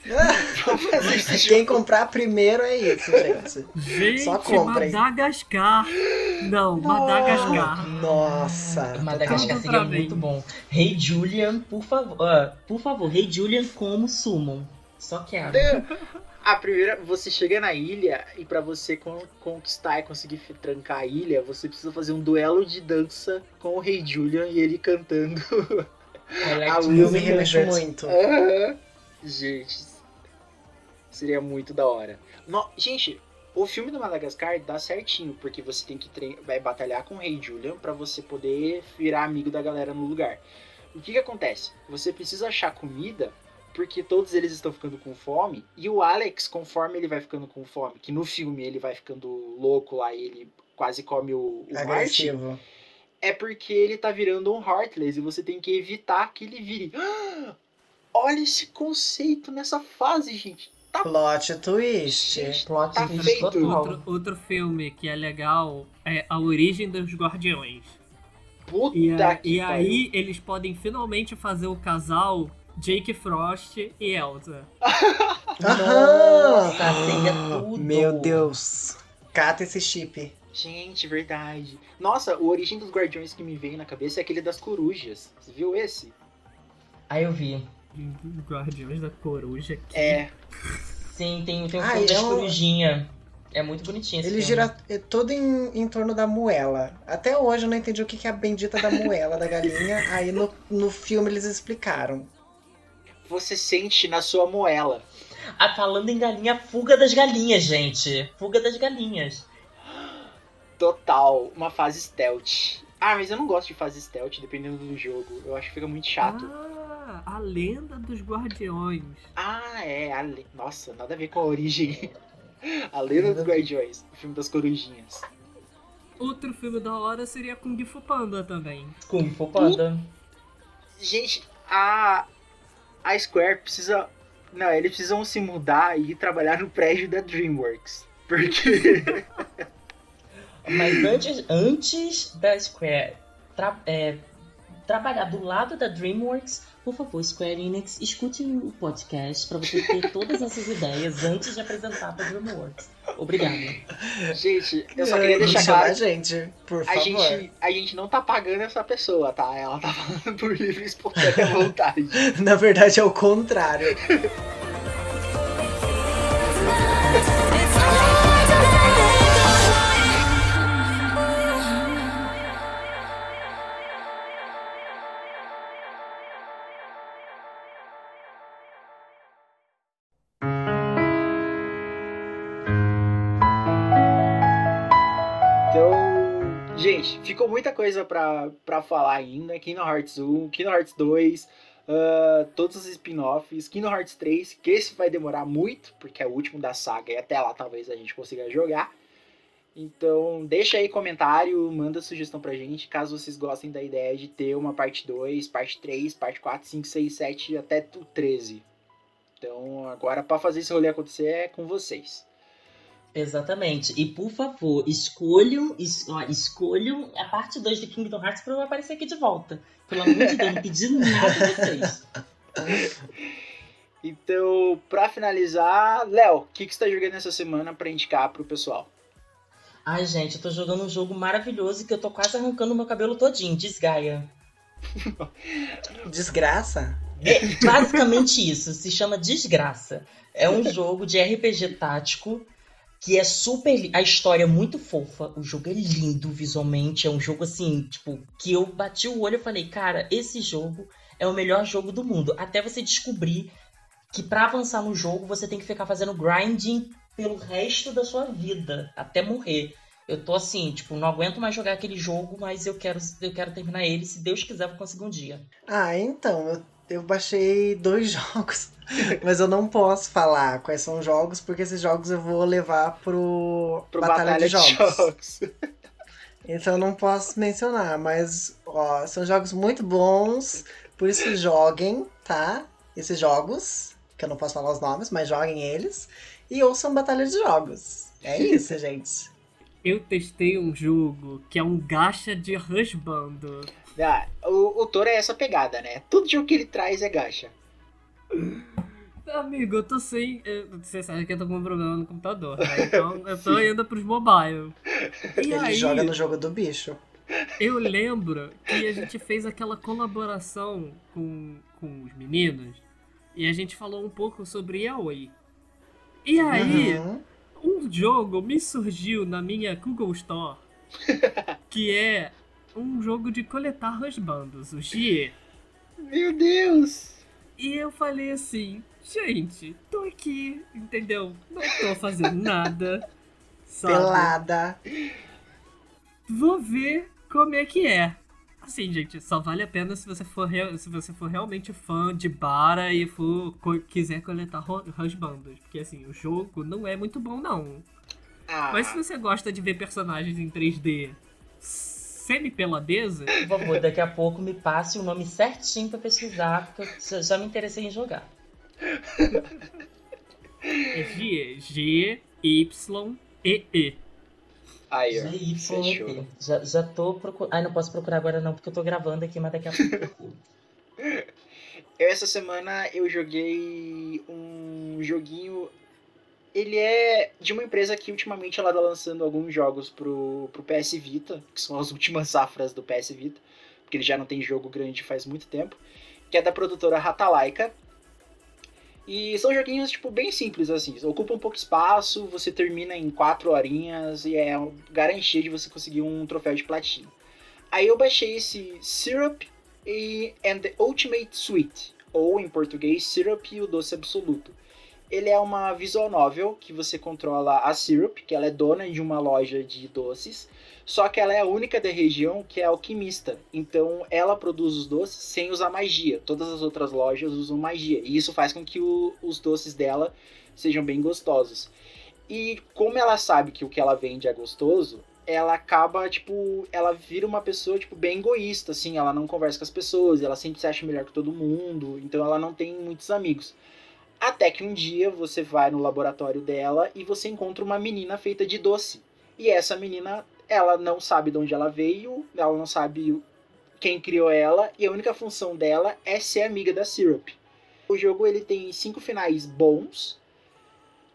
Vamos fazer esse Quem comprar primeiro é isso, gente. Gente, Só comprem. Madagascar. Não, Madagascar. Nossa. Madagascar seria muito bom. Rei Julian, por favor. ah, por favor, Rei Julian como Summon. Só quero. A primeira, você chega na ilha e pra você con- conquistar e conseguir trancar a ilha, você precisa fazer um duelo de dança com o Rei Julian e ele cantando. Eu Eu move me remexo it. muito. Gente, seria muito da hora. No- gente, o filme do Madagascar dá certinho, porque você tem que vai batalhar com o Rei Julian pra você poder virar amigo da galera no lugar. O que que acontece? Você precisa achar comida, porque todos eles estão ficando com fome, e o Alex, conforme ele vai ficando com fome, que no filme ele vai ficando louco lá e ele quase come o, o Agressivo. É porque ele tá virando um Heartless e você tem que evitar que ele vire. Ah, olha esse conceito nessa fase, gente. Tá Plot twist. Gente, Plot Tá twist feito. Outro, outro filme que é legal é A Origem dos Guardiões. puta E, a- que e pariu. aí eles podem finalmente fazer o casal Jake Frost e Elsa. Nossa, Aham. seria tudo. Meu Deus. Cata esse chip. Gente, verdade. Nossa, o Origem dos Guardiões que me veio na cabeça é aquele das corujas. Você viu esse? Aí eu vi. Guardiões da Coruja. que- É. Sim, tem, tem o Ah, filme é das um- corujinhas. É muito bonitinho esse Ele filme. gira é, todo em, em torno da moela. Até hoje eu não entendi o que que é a bendita da moela da galinha. Aí no, no filme eles explicaram. Você sente na sua moela. Ah, falando em galinha, fuga das galinhas, gente. Fuga das galinhas. Total. Uma fase stealth. Ah, mas eu não gosto de fase stealth, dependendo do jogo. Eu acho que fica muito chato. Ah, a lenda dos Guardiões. Ah, é. A le... Nossa, nada a ver com a origem. A Lenda dos Guardiões, o filme das corujinhas. Outro filme da hora seria Kung Fu Panda também. Kung Fu Panda. Gente, a, a Square precisa. Não, eles precisam se mudar e ir trabalhar no prédio da Dreamworks. Porque. Mas antes, antes da Square tra- é, trabalhar do lado da DreamWorks, por favor, Square Enix, escute o podcast pra você ter todas essas ideias antes de apresentar pra DreamWorks. Obrigada. gente, eu só queria deixar claro. a gente, por A favor. gente, a gente não tá pagando essa pessoa, tá? Ela tá falando por livre e espontânea vontade. Na verdade é o contrário. Gente, ficou muita coisa pra falar ainda. Kingdom Hearts 1, Kingdom Hearts 2, ah, todos os spin-offs, Kingdom Hearts 3, que esse vai demorar muito, porque é o último da saga e até lá talvez a gente consiga jogar. Então, deixa aí comentário, manda sugestão pra gente, caso vocês gostem da ideia de ter uma parte 2, parte 3, parte 4, 5, 6, 7 até o 13. Então, agora para fazer esse rolê acontecer é com vocês. Exatamente. E por favor, escolham, es- ó, escolham a parte 2 de Kingdom Hearts pra eu aparecer aqui de volta. Pelo amor de Deus, não pedi nada de vocês. Então, pra finalizar, Léo, o que, que você tá jogando essa semana pra indicar pro pessoal? Ai, gente, eu tô jogando um jogo maravilhoso que eu tô quase arrancando meu cabelo todinho, Desgaia. Desgraça? É basicamente isso, se chama Desgraça. É um jogo de RPG tático que é super. A história é muito fofa, o jogo é lindo visualmente. É um jogo assim, tipo, que eu bati o olho e falei, cara, esse jogo é o melhor jogo do mundo. Até você descobrir que pra avançar no jogo você tem que ficar fazendo grinding pelo resto da sua vida, até morrer. Eu tô assim, tipo, não aguento mais jogar aquele jogo, mas eu quero, eu quero terminar ele. Se Deus quiser, eu conseguir um dia. Ah, então, eu, eu baixei dois jogos, mas eu não posso falar quais são os jogos, porque esses jogos eu vou levar pro, Pro Batalha, de Jogos. Jogos. Então eu não posso mencionar, mas ó, são jogos muito bons, por isso joguem, tá? Esses jogos, que eu não posso falar os nomes, mas joguem eles, e ouçam Batalha de Jogos. É isso, gente. Eu testei um jogo que é um gacha de husbando. Ah, o, o Toro é essa pegada, né? Tudo jogo que ele traz é gacha. Amigo, eu tô sem. Você sabe que eu tô com um problema no computador, né? Então eu tô indo pros mobile. E Ele aí, joga no jogo do bicho. eu lembro que a gente fez aquela colaboração com, com os meninos e a gente falou um pouco sobre Yaoi. E aí, Uhum. um jogo me surgiu na minha Google Store que é um jogo de coletar husbandos, o GIE. Meu Deus! E eu falei assim, gente, tô aqui, entendeu? Não tô fazendo nada. Sabe? Pelada. Vou ver como é que é. Assim, gente, só vale a pena se você for, se você for realmente fã de Bara e for, co- quiser coletar husbandos. Porque assim, o jogo não é muito bom, não. Ah, Mas se você gosta de ver personagens em 3D semi-peladeza, favor, daqui a pouco me passe o nome certinho pra pesquisar, porque eu já- me interessei em jogar. é G, G, Y, E, E. aí, ó. GYT. fechou. Já, já tô procurando. Ai, não posso procurar agora não, porque eu tô gravando aqui, mas daqui a pouco eu procuro. Eu, essa semana eu joguei um joguinho. Ele é de uma empresa que ultimamente ela tá lançando alguns jogos pro, pro PS Vita, que são as últimas safras do PS Vita, porque ele já não tem jogo grande faz muito tempo, que é da produtora Ratalaika. E são joguinhos, tipo, bem simples, assim. Ocupa um pouco espaço, você termina em 4 horinhas e é garantia de você conseguir um troféu de platina. Aí eu baixei esse Syrup and the Ultimate Sweet, ou em português, Syrup e o Doce Absoluto. Ele é uma visual novel que você controla a Syrup, que ela é dona de uma loja de doces, só que ela é a única da região que é alquimista. Então ela produz os doces sem usar magia. Todas as outras lojas usam magia. E isso faz com que o- os doces dela sejam bem gostosos. E como ela sabe que o que ela vende é gostoso, ela acaba, tipo, ela vira uma pessoa, tipo, bem egoísta, assim, ela não conversa com as pessoas, ela sempre se acha melhor que todo mundo, então ela não tem muitos amigos. Até que um dia você vai no laboratório dela e você encontra uma menina feita de doce. E essa menina, ela não sabe de onde ela veio, ela não sabe quem criou ela, e a única função dela é ser amiga da Syrup. O jogo ele tem cinco finais bons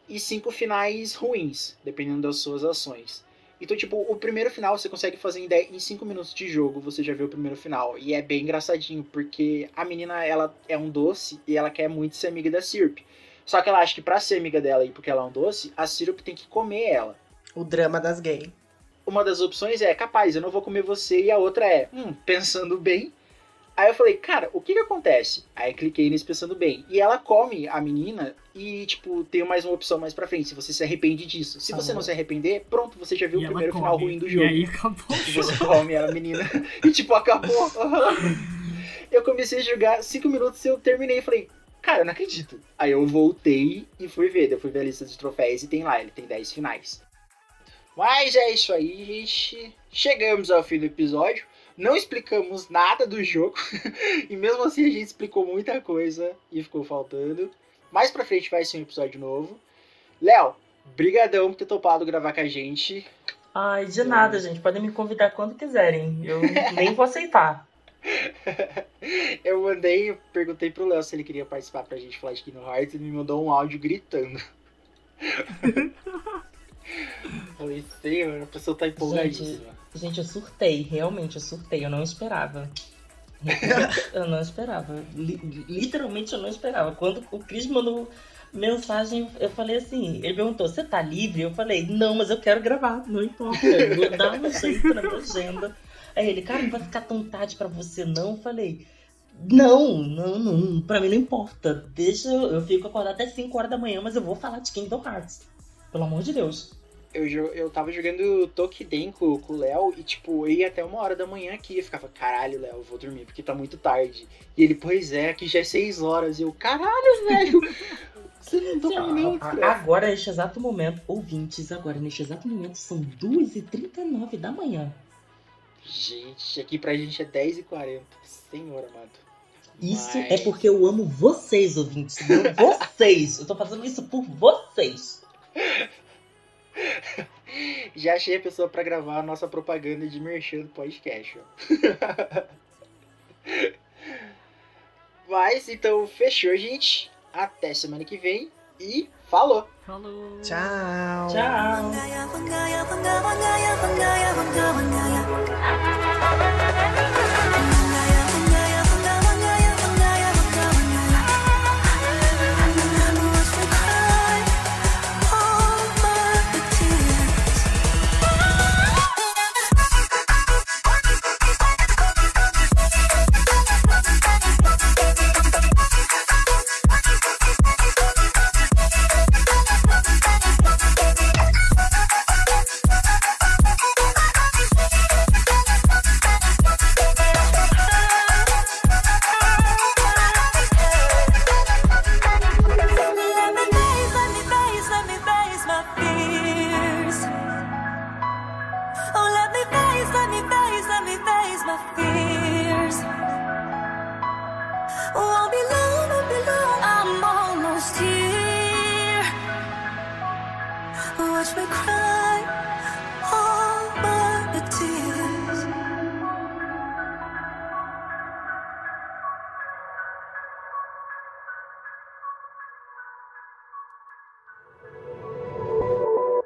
e cinco finais ruins, dependendo das suas ações. Então, tipo, o primeiro final você consegue fazer em 10 em 5 minutos de jogo, você já vê o primeiro final. E é bem engraçadinho, porque a menina, ela é um doce e ela quer muito ser amiga da Syrup. Só que ela acha que pra ser amiga dela e porque ela é um doce, a Syrup tem que comer ela. O drama das gays. Uma das opções é, capaz, eu não vou comer você, e a outra é, hum, pensando bem. Aí eu falei, cara, o que que acontece? Aí cliquei nesse pensando bem. E ela come a menina e, tipo, tem mais uma opção mais pra frente, se você se arrepende disso. Se Tá você não se arrepender, pronto, você já viu E o primeiro final come. ruim do E jogo. aí acabou E jogo. você come a menina e tipo, acabou. eu comecei a jogar 5 minutos e eu terminei e falei, cara, eu não acredito. Aí eu voltei e fui ver, eu fui ver a lista de troféus e tem lá, ele tem 10 finais. Mas é isso aí, gente. Chegamos ao fim do episódio. Não explicamos nada do jogo. e mesmo assim a gente explicou muita coisa e ficou faltando. Mais pra frente vai ser um episódio novo. Léo, brigadão por ter topado gravar com a gente. Ai, de nada, gente. Podem me convidar quando quiserem. Eu nem vou aceitar. eu mandei, perguntei pro Léo se ele queria participar pra gente falar de Kingdom Hearts e ele me mandou um áudio gritando. Falei, senhor, a pessoa tá empolgadíssima. Gente, eu surtei, realmente, eu surtei, eu não esperava. eu não esperava. Li- literalmente eu não esperava. Quando o Cris mandou mensagem, eu falei assim, ele perguntou, você tá livre? Eu falei, não, mas eu quero gravar, não importa, eu vou dar um jeito na minha agenda. Aí ele, cara, não vai ficar tão tarde pra você não? Eu falei, não, não, não, pra mim não importa. Deixa, eu, eu fico acordado até 5 horas da manhã, mas eu vou falar de Kingdom Hearts. Pelo amor de Deus. Eu, eu tava jogando Tokiden com, o Léo e, tipo, eu ia até uma hora da manhã aqui. Eu ficava, caralho, Léo, eu vou dormir porque tá muito tarde. E ele, pois é, aqui já é seis horas. E eu, caralho, velho, você não dorme nem, A- velho." Agora, neste exato momento, ouvintes, agora, neste exato momento, são 2h39 da manhã. Gente, aqui pra gente é 10h40. Senhor amado. Isso Mas- é porque eu amo vocês, ouvintes. entendeu? Vocês! Eu tô fazendo isso por vocês. Já achei a pessoa pra gravar a nossa propaganda de merchan do podcast, ó. Mas, então, fechou, gente. Até semana que vem e falou! Falou. Tchau. Tchau!